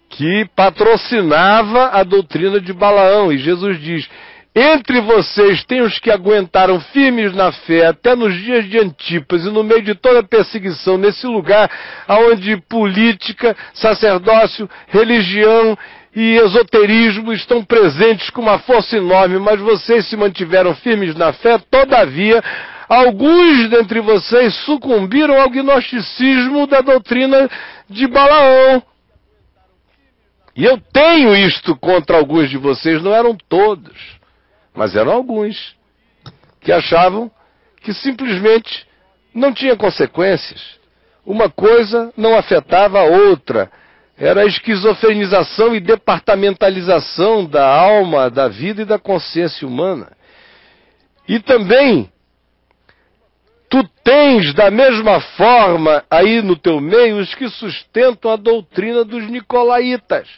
que patrocinava a doutrina de Balaão. E Jesus diz: entre vocês tem os que aguentaram firmes na fé até nos dias de Antipas e no meio de toda a perseguição, nesse lugar onde política, sacerdócio, religião e esoterismo estão presentes com uma força enorme, mas vocês se mantiveram firmes na fé, todavia, alguns dentre vocês sucumbiram ao gnosticismo da doutrina de Balaão. E eu tenho isto contra alguns de vocês, não eram todos, mas eram alguns, que achavam que simplesmente não tinha consequências. Uma coisa não afetava a outra era a esquizofrenização e departamentalização da alma, da vida e da consciência humana. E também, tu tens da mesma forma aí no teu meio os que sustentam a doutrina dos nicolaítas.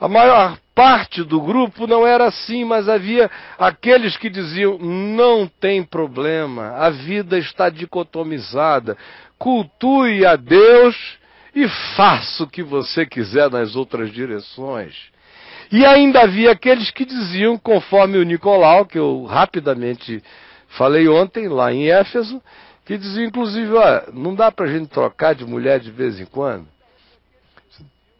A maior parte do grupo não era assim, mas havia aqueles que diziam: não tem problema, a vida está dicotomizada, cultue a Deus e faça o que você quiser nas outras direções. E ainda havia aqueles que diziam, conforme o Nicolau, que eu rapidamente falei ontem lá em Éfeso, que dizia inclusive, ó, não dá para a gente trocar de mulher de vez em quando.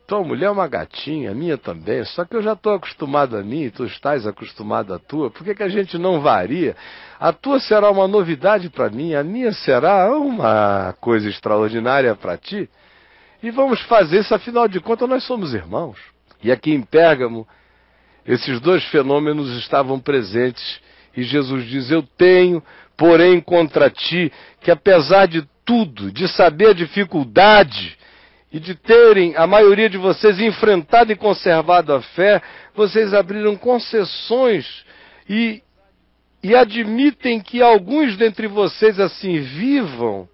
Tua mulher é uma gatinha, minha também, só que eu já estou acostumado a mim, tu estás acostumado à tua, por que, que a gente não varia? A tua será uma novidade para mim, a minha será uma coisa extraordinária para ti. E vamos fazer isso, afinal de contas, nós somos irmãos. E aqui em Pérgamo, esses dois fenômenos estavam presentes. E Jesus diz: Eu tenho, porém, contra ti, que apesar de tudo, de saber a dificuldade e de terem a maioria de vocês enfrentado e conservado a fé, vocês abriram concessões e, e admitem que alguns dentre vocês assim vivam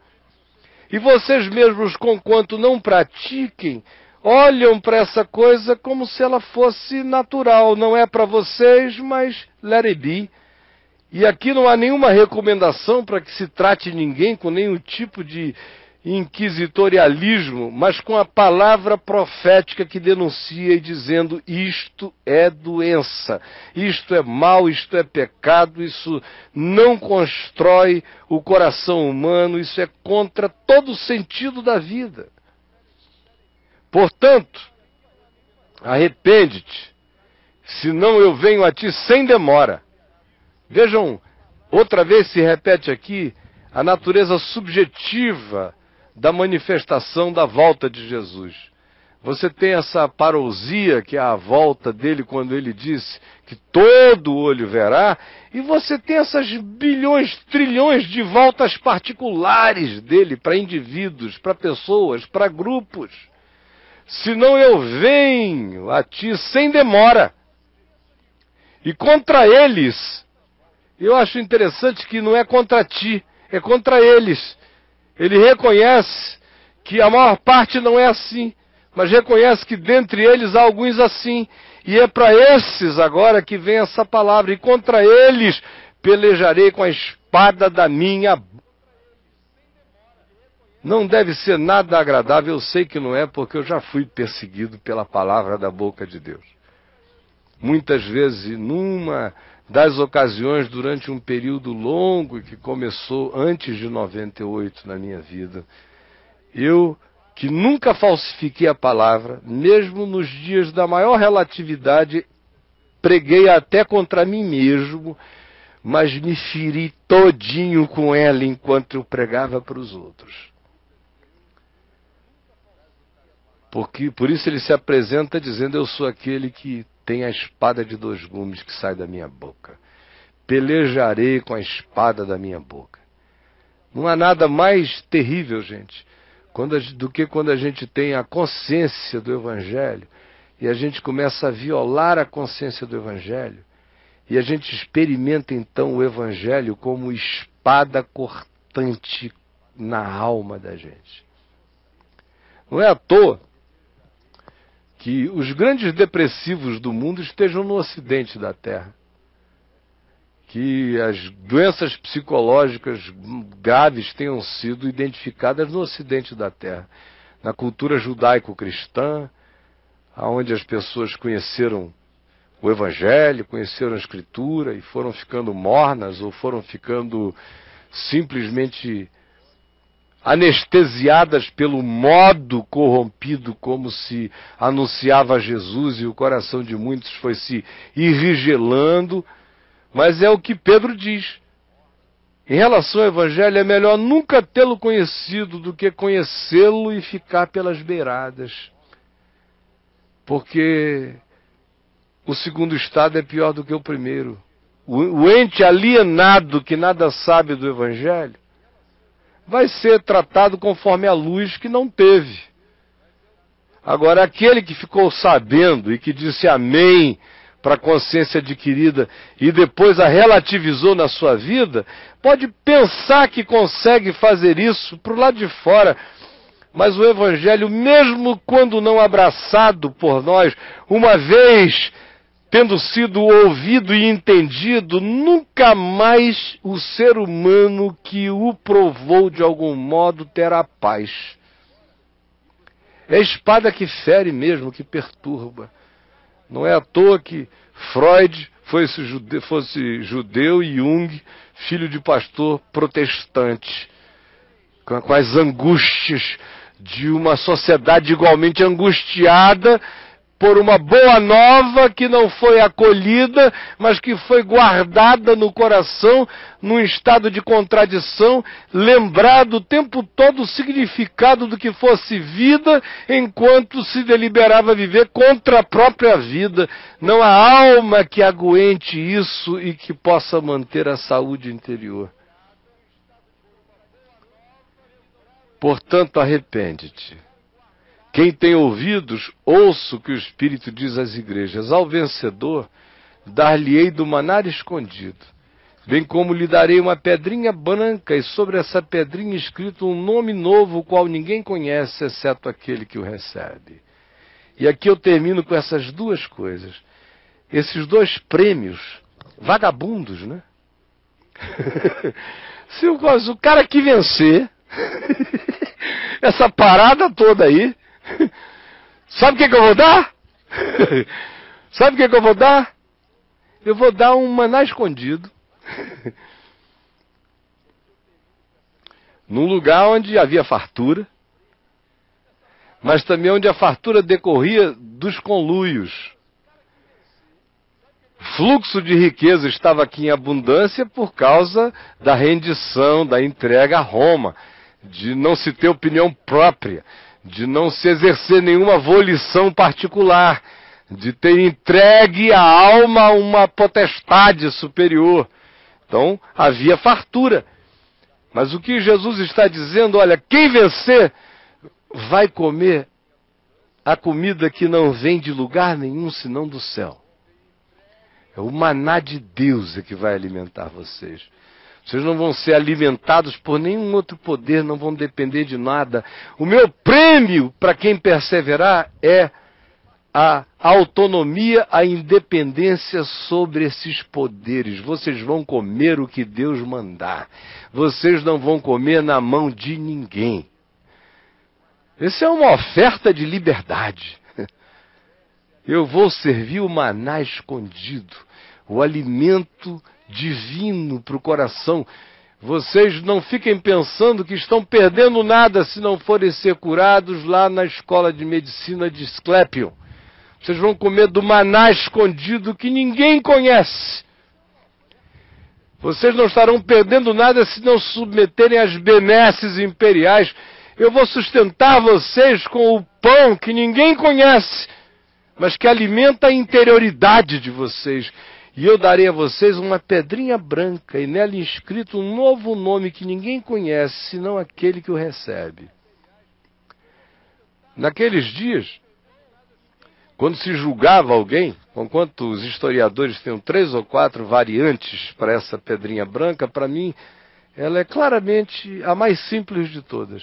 e vocês mesmos, conquanto não pratiquem, olham para essa coisa como se ela fosse natural. Não é para vocês, mas let it be. E aqui não há nenhuma recomendação para que se trate ninguém com nenhum tipo de inquisitorialismo, mas com a palavra profética que denuncia e dizendo: isto é doença, isto é mal, isto é pecado, isso não constrói o coração humano, isso é contra todo o sentido da vida. Portanto, arrepende-te, senão eu venho a ti sem demora. Vejam, outra vez se repete aqui a natureza subjetiva da manifestação da volta de Jesus. Você tem essa parousia, que é a volta dele quando ele disse que todo olho verá, e você tem essas bilhões, trilhões de voltas particulares dele para indivíduos, para pessoas, para grupos. Senão eu venho a ti sem demora. E contra eles, eu acho interessante que não é contra ti, é contra eles. Ele reconhece que a maior parte não é assim, mas reconhece que dentre eles há alguns assim. E é para esses agora que vem essa palavra, e contra eles pelejarei com a espada da minha. Não deve ser nada agradável, eu sei que não é, porque eu já fui perseguido pela palavra da boca de Deus. Muitas vezes, numa das ocasiões durante um período longo que começou antes de 98 na minha vida. Eu que nunca falsifiquei a palavra, mesmo nos dias da maior relatividade, preguei até contra mim mesmo, mas me feri todinho com ela enquanto eu pregava para os outros. Porque, por isso ele se apresenta dizendo: Eu sou aquele que tem a espada de dois gumes que sai da minha boca. Pelejarei com a espada da minha boca. Não há nada mais terrível, gente, quando, do que quando a gente tem a consciência do Evangelho e a gente começa a violar a consciência do Evangelho e a gente experimenta então o Evangelho como espada cortante na alma da gente. Não é à toa que os grandes depressivos do mundo estejam no ocidente da Terra. Que as doenças psicológicas graves tenham sido identificadas no ocidente da Terra. Na cultura judaico-cristã, onde as pessoas conheceram o Evangelho, conheceram a Escritura e foram ficando mornas ou foram ficando simplesmente anestesiadas pelo modo corrompido como se anunciava Jesus e o coração de muitos foi se irrigelando, mas é o que Pedro diz. Em relação ao Evangelho, é melhor nunca tê-lo conhecido do que conhecê-lo e ficar pelas beiradas. Porque o segundo estado é pior do que o primeiro. O ente alienado que nada sabe do Evangelho vai ser tratado conforme a luz que não teve. Agora, aquele que ficou sabendo e que disse amém para a consciência adquirida e depois a relativizou na sua vida, pode pensar que consegue fazer isso para o lado de fora. Mas o Evangelho, mesmo quando não abraçado por nós, uma vez tendo sido ouvido e entendido, nunca mais o ser humano que o provou de algum modo terá paz. É espada que fere mesmo, que perturba. Não é à toa que Freud fosse judeu, fosse judeu e Jung, filho de pastor protestante, com as angústias de uma sociedade igualmente angustiada por uma boa nova que não foi acolhida, mas que foi guardada no coração, num estado de contradição, lembrado o tempo todo o significado do que fosse vida, enquanto se deliberava viver contra a própria vida. Não há alma que aguente isso e que possa manter a saúde interior. Portanto, arrepende-te quem tem ouvidos, ouça o que o Espírito diz às igrejas. Ao vencedor, dar-lhe-ei do manar escondido, bem como lhe darei uma pedrinha branca, e sobre essa pedrinha escrito um nome novo, o qual ninguém conhece, exceto aquele que o recebe. E aqui eu termino com essas duas coisas. Esses dois prêmios, vagabundos, né? Se o, cara que vencer, essa parada toda aí, Sabe o que, que eu vou dar? Sabe o que, que eu vou dar? Eu vou dar um maná escondido. Num lugar onde havia fartura, mas também onde a fartura decorria dos conluios. Fluxo de riqueza estava aqui em abundância por causa da rendição, da entrega a Roma, de não se ter opinião própria, de não se exercer nenhuma volição particular, de ter entregue a alma a uma potestade superior. Então havia fartura. Mas o que Jesus está dizendo, olha, quem vencer vai comer a comida que não vem de lugar nenhum senão do céu. É o maná de Deus é que vai alimentar vocês. Vocês não vão ser alimentados por nenhum outro poder, não vão depender de nada. O meu prêmio para quem perseverar é a autonomia, a independência sobre esses poderes. Vocês vão comer o que Deus mandar. Vocês não vão comer na mão de ninguém. Essa é uma oferta de liberdade. Eu vou servir o maná escondido, o alimento divino para o coração. Vocês não fiquem pensando que estão perdendo nada se não forem ser curados lá na escola de medicina de Esclépion. Vocês vão comer do maná escondido que ninguém conhece. Vocês não estarão perdendo nada se não submeterem às benesses imperiais. Eu vou sustentar vocês com o pão que ninguém conhece, mas que alimenta a interioridade de vocês. E eu darei a vocês uma pedrinha branca, e nela inscrito um novo nome que ninguém conhece, senão aquele que o recebe. Naqueles dias, quando se julgava alguém, enquanto os historiadores têm três ou quatro variantes para essa pedrinha branca, para mim ela é claramente a mais simples de todas.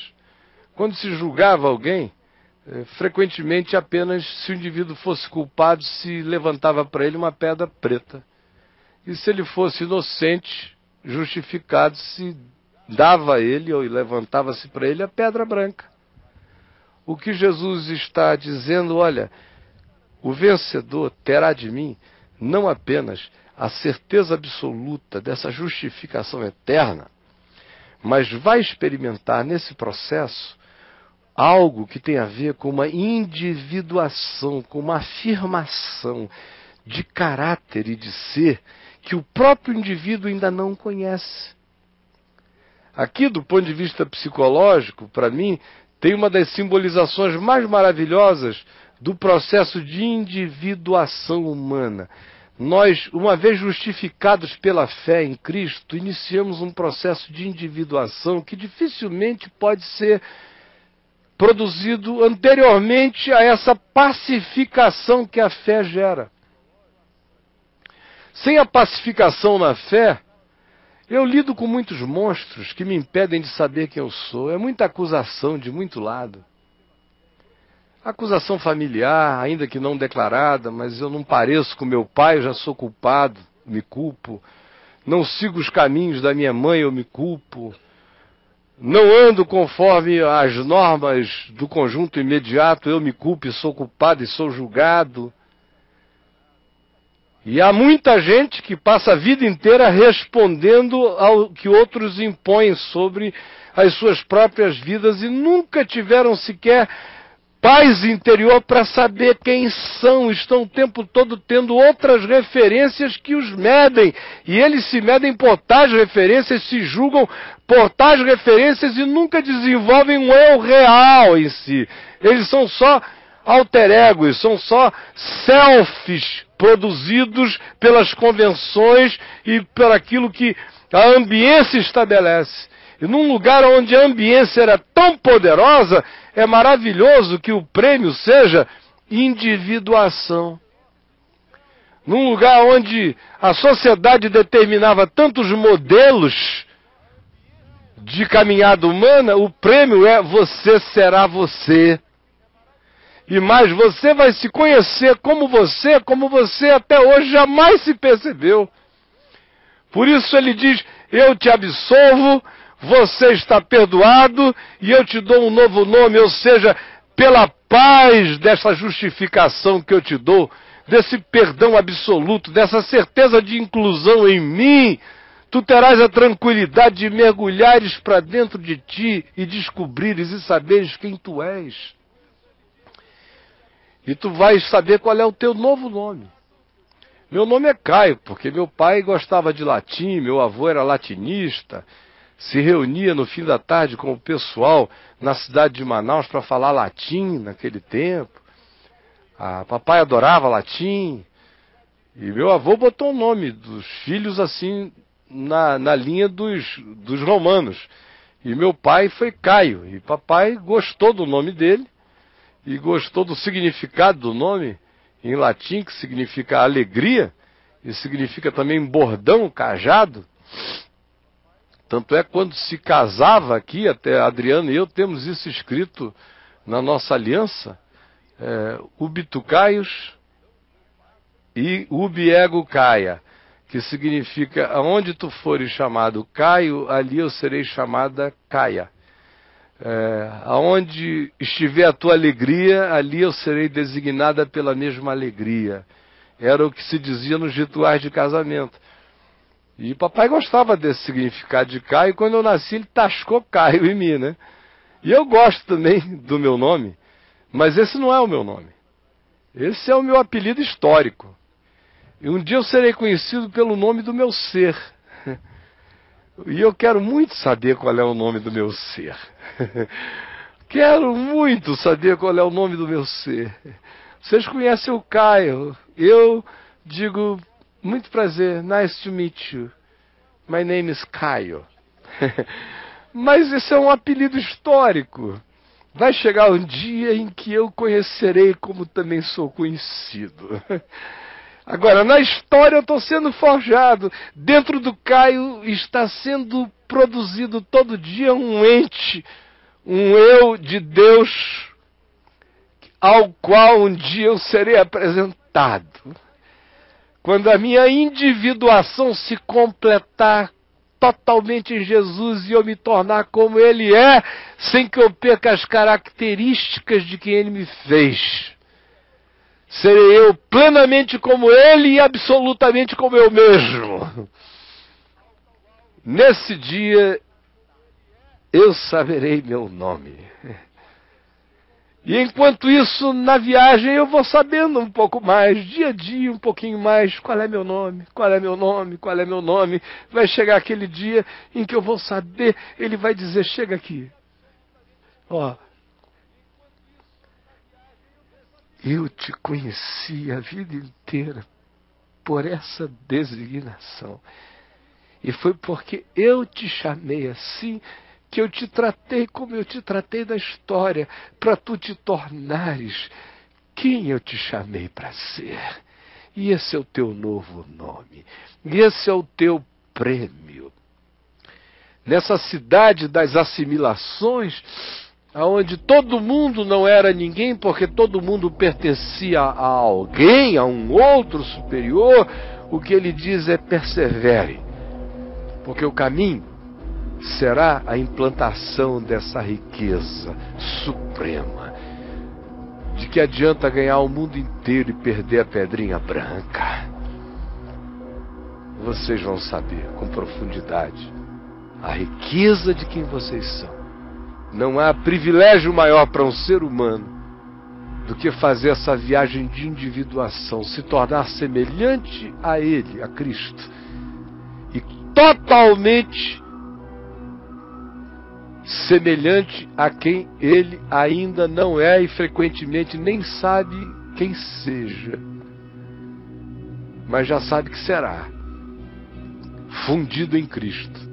Quando se julgava alguém, frequentemente apenas se o indivíduo fosse culpado se levantava para ele uma pedra preta. E se ele fosse inocente, justificado, se dava a ele ou levantava-se para ele a pedra branca. O que Jesus está dizendo, olha, o vencedor terá de mim não apenas a certeza absoluta dessa justificação eterna, mas vai experimentar nesse processo algo que tem a ver com uma individuação, com uma afirmação de caráter e de ser que o próprio indivíduo ainda não conhece. Aqui, do ponto de vista psicológico, para mim, tem uma das simbolizações mais maravilhosas do processo de individuação humana. Nós, uma vez justificados pela fé em Cristo, iniciamos um processo de individuação que dificilmente pode ser produzido anteriormente a essa pacificação que a fé gera. Sem a pacificação na fé, eu lido com muitos monstros que me impedem de saber quem eu sou. É muita acusação de muito lado. Acusação familiar, ainda que não declarada, mas eu não pareço com meu pai, eu já sou culpado, me culpo. Não sigo os caminhos da minha mãe, eu me culpo. Não ando conforme as normas do conjunto imediato, eu me culpo sou culpado e sou julgado. E há muita gente que passa a vida inteira respondendo ao que outros impõem sobre as suas próprias vidas e nunca tiveram sequer paz interior para saber quem são, estão o tempo todo tendo outras referências que os medem, e eles se medem por tais referências, se julgam por tais referências e nunca desenvolvem um eu real em si. Eles são só alter egos, são só selfies produzidos pelas convenções e por aquilo que a ambiência estabelece. E num lugar onde a ambiência era tão poderosa, é maravilhoso que o prêmio seja individuação. Num lugar onde a sociedade determinava tantos modelos de caminhada humana, o prêmio é você será você. E mais, você vai se conhecer como você, como você até hoje jamais se percebeu. Por isso ele diz: Eu te absolvo, você está perdoado e eu te dou um novo nome, ou seja, pela paz dessa justificação que eu te dou, desse perdão absoluto, dessa certeza de inclusão em mim, tu terás a tranquilidade de mergulhares para dentro de ti e descobrires e saberes quem tu és. E tu vais saber qual é o teu novo nome. Meu nome é Caio, porque meu pai gostava de latim, meu avô era latinista, se reunia no fim da tarde com o pessoal na cidade de Manaus para falar latim naquele tempo. A papai adorava latim. E meu avô botou o nome dos filhos assim na, na linha dos, dos romanos. E meu pai foi Caio. E papai gostou do nome dele e gostou do significado do nome em latim, que significa alegria, e significa também bordão, cajado. Tanto é quando se casava aqui, até Adriano e eu temos isso escrito na nossa aliança, é, Ubitucaios e Ubiego Caia, que significa aonde tu fores chamado Caio, ali eu serei chamada Caia. É, aonde estiver a tua alegria, ali eu serei designada pela mesma alegria. Era o que se dizia nos rituais de casamento. E papai gostava desse significado de Caio, quando eu nasci ele tascou Caio em mim, né? E eu gosto também do meu nome, mas esse não é o meu nome. Esse é o meu apelido histórico. E um dia eu serei conhecido pelo nome do meu ser. E eu quero muito saber qual é o nome do meu ser. Quero muito saber qual é o nome do meu ser. Vocês conhecem o Caio. Eu digo, muito prazer, nice to meet you. My name is Caio. Mas esse é um apelido histórico. Vai chegar um dia em que eu conhecerei como também sou conhecido. Agora, na história eu estou sendo forjado. Dentro do Caio está sendo produzido todo dia um ente, um eu de Deus, ao qual um dia eu serei apresentado. Quando a minha individuação se completar totalmente em Jesus e eu me tornar como Ele é, sem que eu perca as características de quem Ele me fez. Serei eu plenamente como Ele e absolutamente como eu mesmo. Nesse dia eu saberei meu nome. E enquanto isso, na viagem, eu vou sabendo um pouco mais, dia a dia, um pouquinho mais, qual é meu nome, qual é meu nome, qual é meu nome. Vai chegar aquele dia em que eu vou saber, ele vai dizer: chega aqui. Ó. Eu te conheci a vida inteira por essa designação. E foi porque eu te chamei assim que eu te tratei como eu te tratei na história, para tu te tornares quem eu te chamei para ser. E esse é o teu novo nome. E esse é o teu prêmio. Nessa cidade das assimilações, onde todo mundo não era ninguém, porque todo mundo pertencia a alguém, a um outro superior, o que ele diz é persevere, porque o caminho será a implantação dessa riqueza suprema. De que adianta ganhar o mundo inteiro e perder a pedrinha branca? Vocês vão saber com profundidade a riqueza de quem vocês são. Não há privilégio maior para um ser humano do que fazer essa viagem de individuação, se tornar semelhante a Ele, a Cristo, e totalmente semelhante a quem ele ainda não é e frequentemente nem sabe quem seja, mas já sabe que será, fundido em Cristo.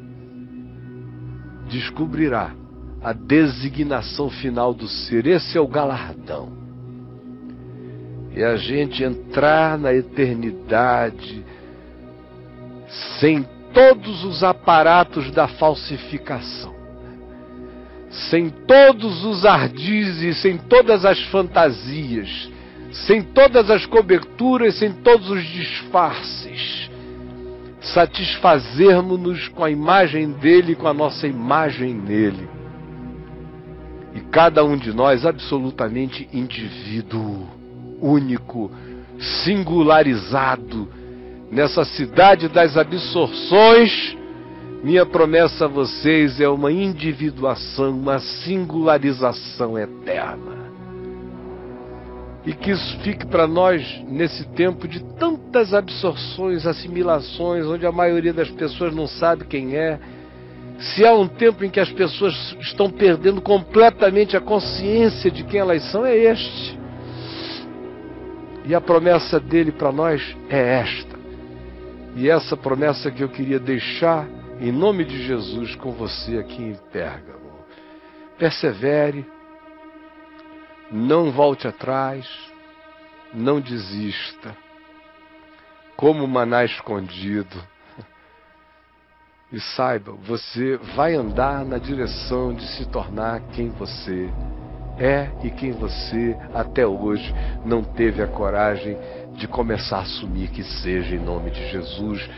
Descobrirá a designação final do ser, esse é o galardão. E a gente entrar na eternidade sem todos os aparatos da falsificação sem todos os ardizes, sem todas as fantasias, sem todas as coberturas, sem todos os disfarces, satisfazermos-nos com a imagem dele, com a nossa imagem nele. E cada um de nós absolutamente indivíduo, único, singularizado, nessa cidade das absorções minha promessa a vocês é uma individuação, uma singularização eterna. E que isso fique para nós nesse tempo de tantas absorções, assimilações, onde a maioria das pessoas não sabe quem é. Se há um tempo em que as pessoas estão perdendo completamente a consciência de quem elas são, é este. E a promessa dele para nós é esta. E essa promessa que eu queria deixar em nome de Jesus com você aqui em Pérgamo. Persevere, não volte atrás, não desista. Como maná escondido. E saiba, você vai andar na direção de se tornar quem você é e quem você até hoje não teve a coragem de começar a assumir que seja em nome de Jesus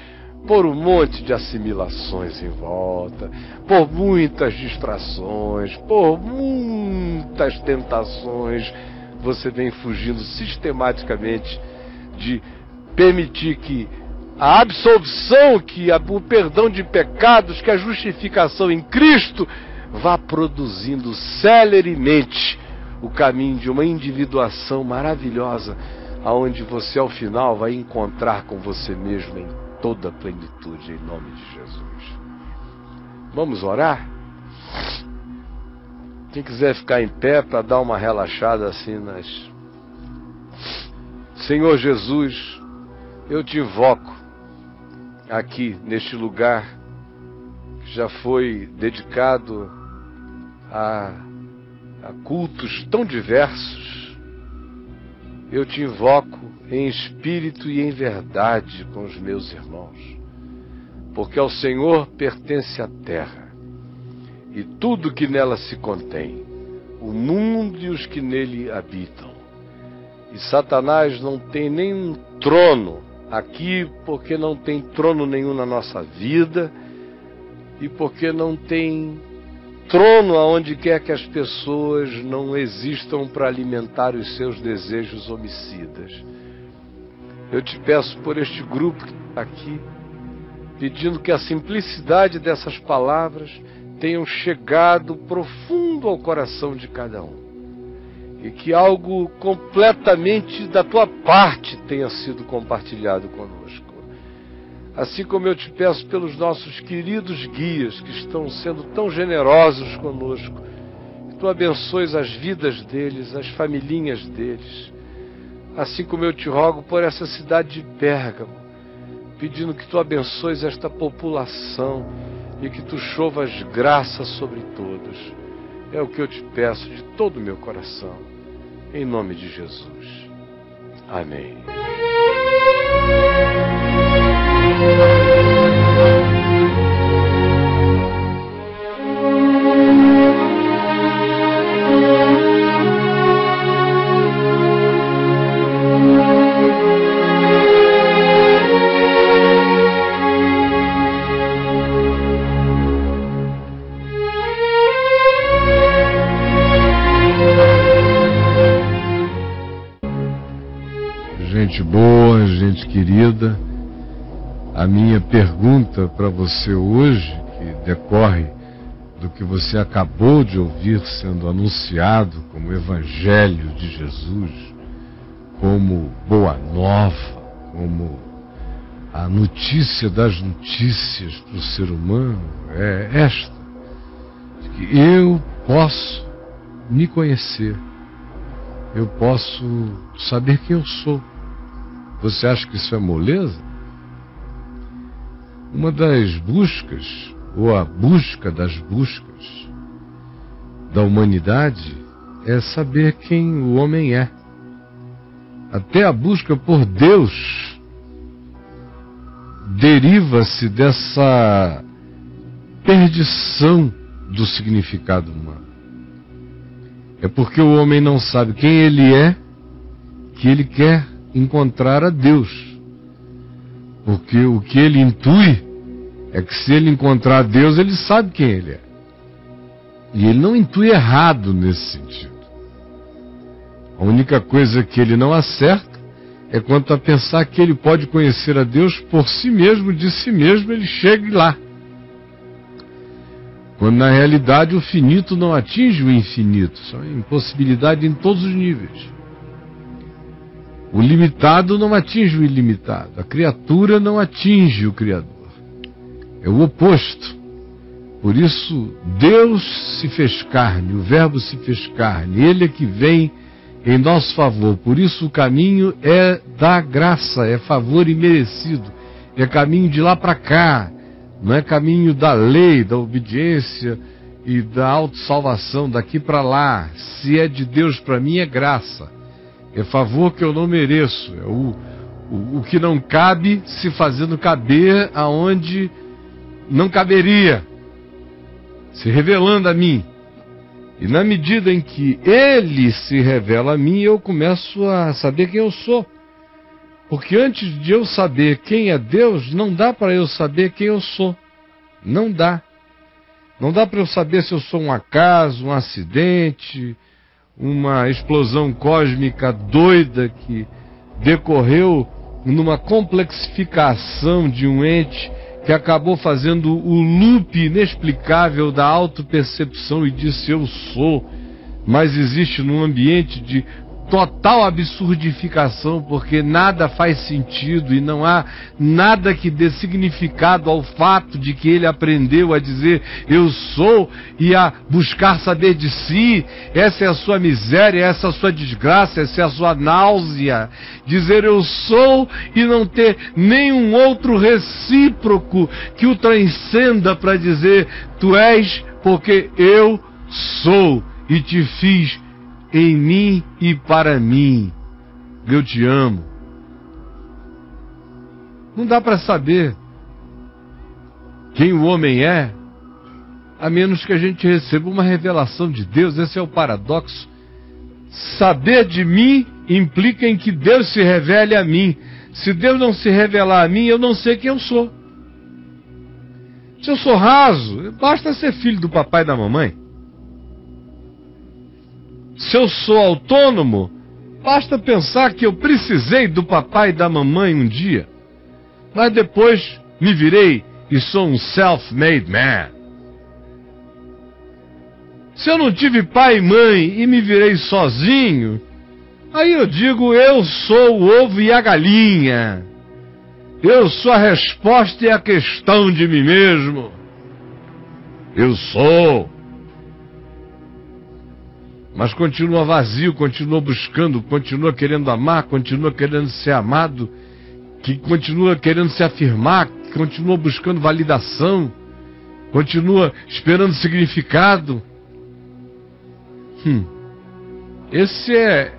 por um monte de assimilações em volta, por muitas distrações, por muitas tentações, você vem fugindo sistematicamente de permitir que a absolvição, que a, o perdão de pecados, que a justificação em Cristo vá produzindo celeremente o caminho de uma individuação maravilhosa, aonde você ao final vai encontrar com você mesmo em toda a plenitude, em nome de Jesus. Vamos orar? Quem quiser ficar em pé para dar uma relaxada assim nas. Senhor Jesus, eu te invoco aqui neste lugar que já foi dedicado a, a cultos tão diversos. Eu te invoco em espírito e em verdade com os meus irmãos, porque ao Senhor pertence a terra e tudo que nela se contém, o mundo e os que nele habitam. E Satanás não tem nenhum trono aqui, porque não tem trono nenhum na nossa vida e porque não tem trono aonde quer que as pessoas não existam para alimentar os seus desejos homicidas. Eu te peço por este grupo que está aqui, pedindo que a simplicidade dessas palavras tenham chegado profundo ao coração de cada um. E que algo completamente da tua parte tenha sido compartilhado conosco. Assim como eu te peço pelos nossos queridos guias que estão sendo tão generosos conosco, que tu abençoes as vidas deles, as familhinhas deles assim como eu te rogo por essa cidade de Pérgamo, pedindo que tu abençoes esta população e que tu chovas graça sobre todos. É o que eu te peço de todo o meu coração, em nome de Jesus. Amém. Querida, a minha pergunta para você hoje, que decorre do que você acabou de ouvir sendo anunciado como Evangelho de Jesus, como Boa Nova, como a notícia das notícias para o ser humano, é esta: de que eu posso me conhecer, eu posso saber quem eu sou você acha que isso é moleza? Uma das buscas, ou a busca das buscas da humanidade, é saber quem o homem é. Até a busca por Deus deriva-se dessa perdição do significado humano. É porque o homem não sabe quem ele é que ele quer encontrar a Deus. Porque o que ele intui é que se ele encontrar Deus, ele sabe quem ele é. E ele não intui errado nesse sentido. A única coisa que ele não acerta é quanto a pensar que ele pode conhecer a Deus por si mesmo, de si mesmo ele chegue lá. Quando na realidade o finito não atinge o infinito, só é impossibilidade em todos os níveis. O limitado não atinge o ilimitado. A criatura não atinge o Criador. É o oposto. Por isso, Deus se fez carne, o Verbo se fez carne, Ele é que vem em nosso favor. Por isso, o caminho é da graça, é favor imerecido, é caminho de lá para cá, não é caminho da lei, da obediência e da autossalvação daqui para lá. Se é de Deus para mim, é graça. É favor que eu não mereço. É o, o, o que não cabe se fazendo caber aonde não caberia. Se revelando a mim. E na medida em que ele se revela a mim, eu começo a saber quem eu sou. Porque antes de eu saber quem é Deus, não dá para eu saber quem eu sou. Não dá. Não dá para eu saber se eu sou um acaso, um acidente, uma explosão cósmica doida que decorreu numa complexificação de um ente que acabou fazendo o loop inexplicável da autopercepção e disse eu sou, mas existe num ambiente de total absurdificação, porque nada faz sentido e não há nada que dê significado ao fato de que ele aprendeu a dizer eu sou e a buscar saber de si. Essa é a sua miséria, essa é a sua desgraça, essa é a sua náusea. Dizer eu sou e não ter nenhum outro recíproco que o transcenda para dizer tu és porque eu sou e te fiz em mim e para mim. Eu te amo. Não dá para saber quem o homem é, a menos que a gente receba uma revelação de Deus. Esse é o paradoxo. Saber de mim implica em que Deus se revele a mim. Se Deus não se revelar a mim, eu não sei quem eu sou. Se eu sou raso, basta ser filho do papai e da mamãe. Se eu sou autônomo, basta pensar que eu precisei do papai e da mamãe um dia, mas depois me virei e sou um self-made man. Se eu não tive pai e mãe e me virei sozinho, aí eu digo eu sou o ovo e a galinha. Eu sou a resposta e a questão de mim mesmo. Eu sou mas continua vazio, continua buscando, continua querendo amar, continua querendo ser amado, que continua querendo se afirmar, continua buscando validação, continua esperando significado. Hum. Esse é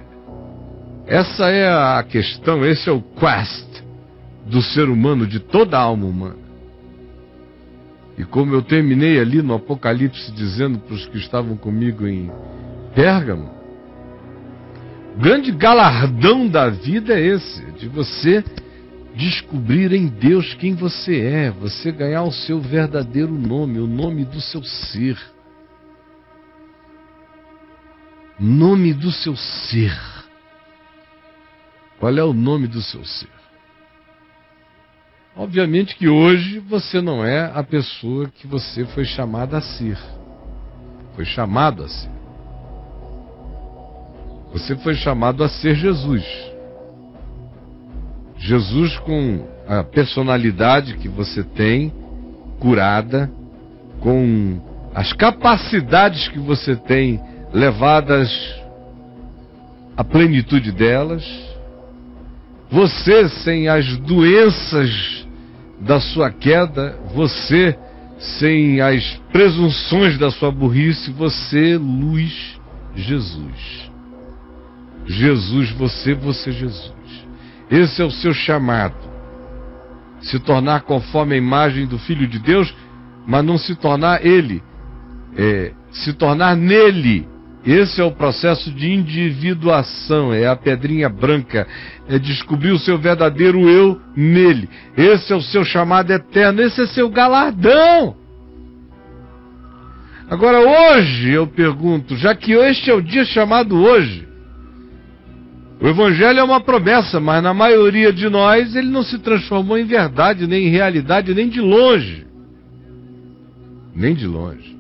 essa é a questão, esse é o quest do ser humano, de toda a alma humana. E como eu terminei ali no Apocalipse dizendo para os que estavam comigo em Pérgamo. O grande galardão da vida é esse, de você descobrir em Deus quem você é, você ganhar o seu verdadeiro nome, o nome do seu ser. Nome do seu ser. Qual é o nome do seu ser? Obviamente que hoje você não é a pessoa que você foi chamado a ser. Foi chamado a ser. Você foi chamado a ser Jesus. Jesus com a personalidade que você tem, curada, com as capacidades que você tem levadas à plenitude delas, você sem as doenças da sua queda, você sem as presunções da sua burrice, você, luz, Jesus. Jesus, você, você, Jesus. Esse é o seu chamado. Se tornar conforme a imagem do Filho de Deus, mas não se tornar ele. É, se tornar nele. Esse é o processo de individuação, é a pedrinha branca, é descobrir o seu verdadeiro eu nele. Esse é o seu chamado eterno, esse é seu galardão. Agora, hoje eu pergunto, já que este é o dia chamado hoje, o Evangelho é uma promessa, mas na maioria de nós ele não se transformou em verdade, nem em realidade, nem de longe. Nem de longe.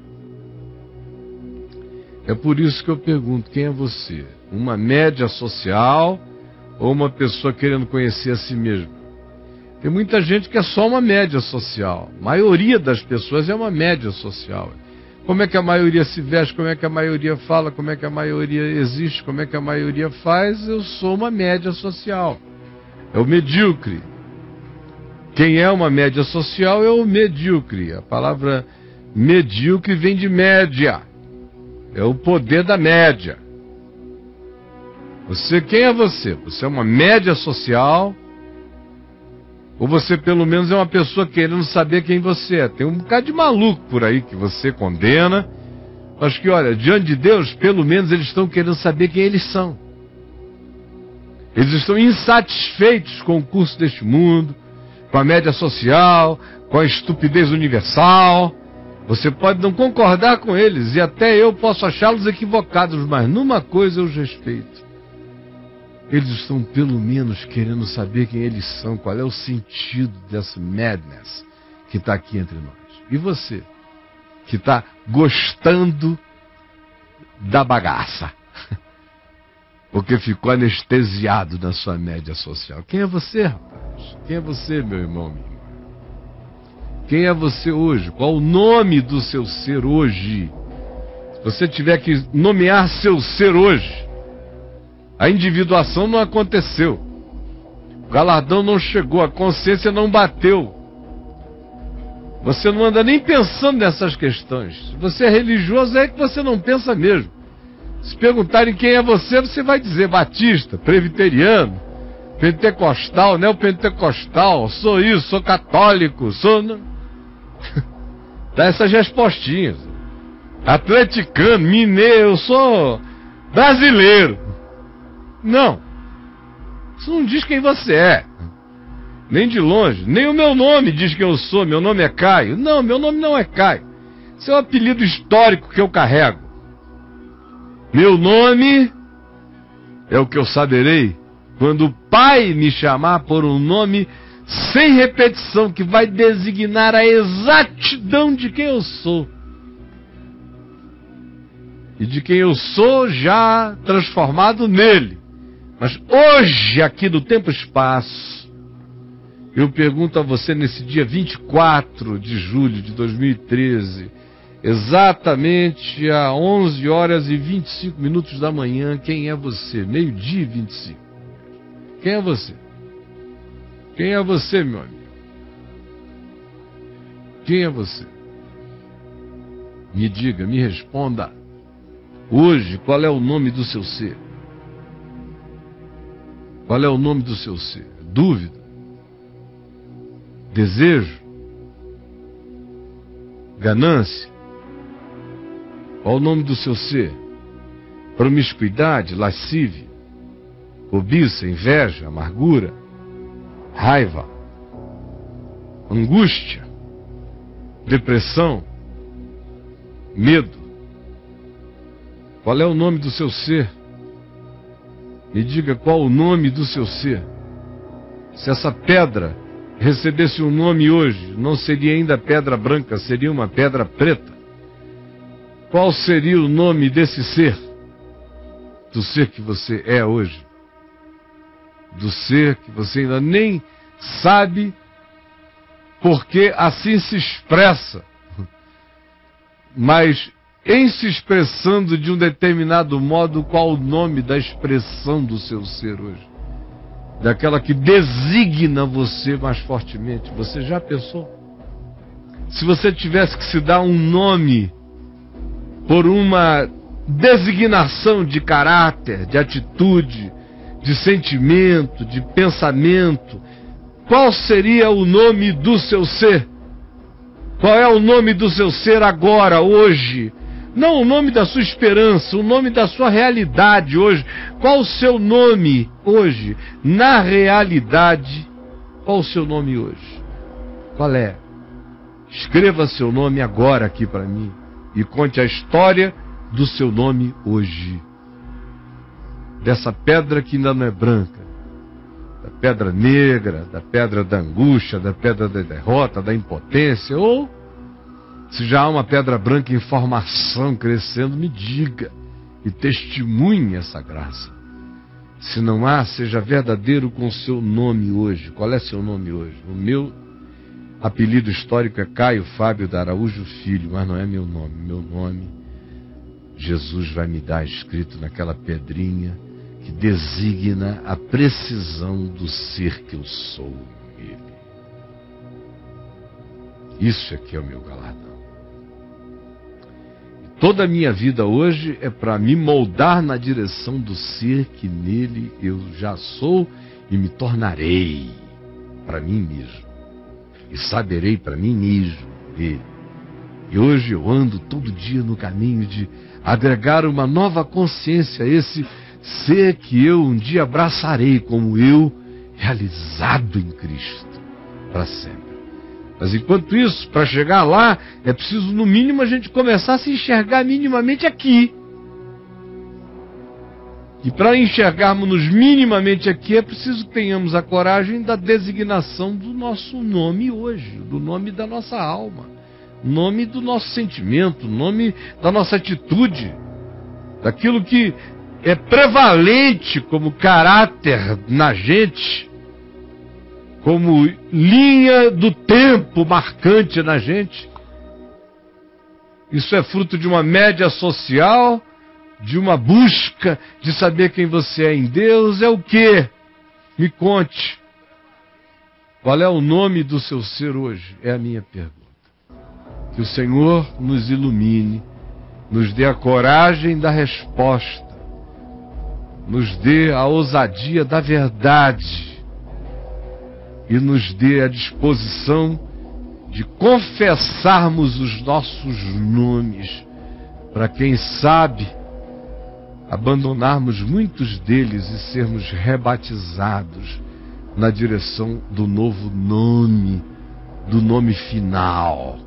É por isso que eu pergunto: quem é você? Uma média social ou uma pessoa querendo conhecer a si mesmo? Tem muita gente que é só uma média social. A maioria das pessoas é uma média social como é que a maioria se veste, como é que a maioria fala, como é que a maioria existe, como é que a maioria faz, eu sou uma média social. É o medíocre. Quem é uma média social é o medíocre. A palavra medíocre vem de média. É o poder da média. Você, quem é você? Você é uma média social ou você pelo menos é uma pessoa querendo saber quem você é. Tem um bocado de maluco por aí que você condena. Mas que, olha, diante de Deus, pelo menos eles estão querendo saber quem eles são. Eles estão insatisfeitos com o curso deste mundo, com a média social, com a estupidez universal. Você pode não concordar com eles e até eu posso achá-los equivocados, mas numa coisa eu os respeito. Eles estão pelo menos querendo saber quem eles são, qual é o sentido dessa madness que está aqui entre nós. E você, que está gostando da bagaça, porque ficou anestesiado na sua média social. Quem é você, rapaz? Quem é você, meu irmão, minha irmã? Quem é você hoje? Qual o nome do seu ser hoje? Se você tiver que nomear seu ser hoje, a individuação não aconteceu. O galardão não chegou, a consciência não bateu. Você não anda nem pensando nessas questões. Se você é religioso, é que você não pensa mesmo. Se perguntarem quem é você, você vai dizer batista, presbiteriano, pentecostal, neopentecostal, sou isso, sou católico, sou. Dá essas respostinhas. Atleticano, mineiro, eu sou brasileiro. Não. Isso não diz quem você é. Nem de longe. Nem o meu nome diz quem eu sou. Meu nome é Caio. Não, meu nome não é Caio. Isso é um apelido histórico que eu carrego. Meu nome é o que eu saberei quando o Pai me chamar por um nome sem repetição, que vai designar a exatidão de quem eu sou. E de quem eu sou já transformado nele. Mas hoje, aqui do tempo e espaço, eu pergunto a você nesse dia 24 de julho de 2013, exatamente a 11 horas e 25 minutos da manhã, quem é você? Meio-dia e 25. Quem é você? Quem é você, meu amigo? Quem é você? Me diga, me responda. Hoje, qual é o nome do seu ser? Qual é o nome do seu ser? Dúvida? Desejo? Ganância? Qual o nome do seu ser? Promiscuidade, lascívia, cobiça, inveja, amargura, raiva, angústia, depressão, medo. Qual é o nome do seu ser? Me diga qual o nome do seu ser. Se essa pedra recebesse um nome hoje, não seria ainda pedra branca, seria uma pedra preta. Qual seria o nome desse ser? Do ser que você é hoje? Do ser que você ainda nem sabe porque assim se expressa. Mas em se expressando de um determinado modo, qual o nome da expressão do seu ser hoje? Daquela que designa você mais fortemente. Você já pensou? Se você tivesse que se dar um nome por uma designação de caráter, de atitude, de sentimento, de pensamento, qual seria o nome do seu ser? Qual é o nome do seu ser agora, hoje? Não o nome da sua esperança, o nome da sua realidade hoje. Qual o seu nome hoje? Na realidade, qual o seu nome hoje? Qual é? Escreva seu nome agora aqui para mim e conte a história do seu nome hoje. Dessa pedra que ainda não é branca, da pedra negra, da pedra da angústia, da pedra da derrota, da impotência, ou se já há uma pedra branca em formação crescendo, me diga e testemunhe essa graça. Se não há, seja verdadeiro com o seu nome hoje. Qual é seu nome hoje? O meu apelido histórico é Caio Fábio da Araújo Filho, mas não é meu nome. Meu nome, Jesus vai me dar escrito naquela pedrinha que designa a precisão do ser que eu sou nele. Isso é que é o meu galardão. Toda a minha vida hoje é para me moldar na direção do ser que nele eu já sou e me tornarei para mim mesmo. E saberei para mim mesmo ele. E hoje eu ando todo dia no caminho de agregar uma nova consciência a esse ser que eu um dia abraçarei como eu, realizado em Cristo, para sempre. Mas enquanto isso, para chegar lá, é preciso, no mínimo, a gente começar a se enxergar minimamente aqui. E para enxergarmos-nos minimamente aqui, é preciso que tenhamos a coragem da designação do nosso nome hoje, do nome da nossa alma, nome do nosso sentimento, nome da nossa atitude, daquilo que é prevalente como caráter na gente, como linha do tempo marcante na gente. Isso é fruto de uma média social de uma busca de saber quem você é em Deus é o que? Me conte. Qual é o nome do seu ser hoje? É a minha pergunta. Que o Senhor nos ilumine, nos dê a coragem da resposta, nos dê a ousadia da verdade e nos dê a disposição de confessarmos os nossos nomes, para quem sabe abandonarmos muitos deles e sermos rebatizados na direção do novo nome, do nome final,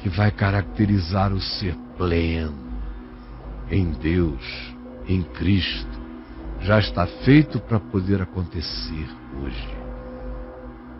que vai caracterizar o ser pleno em Deus, em Cristo. Já está feito para poder acontecer hoje.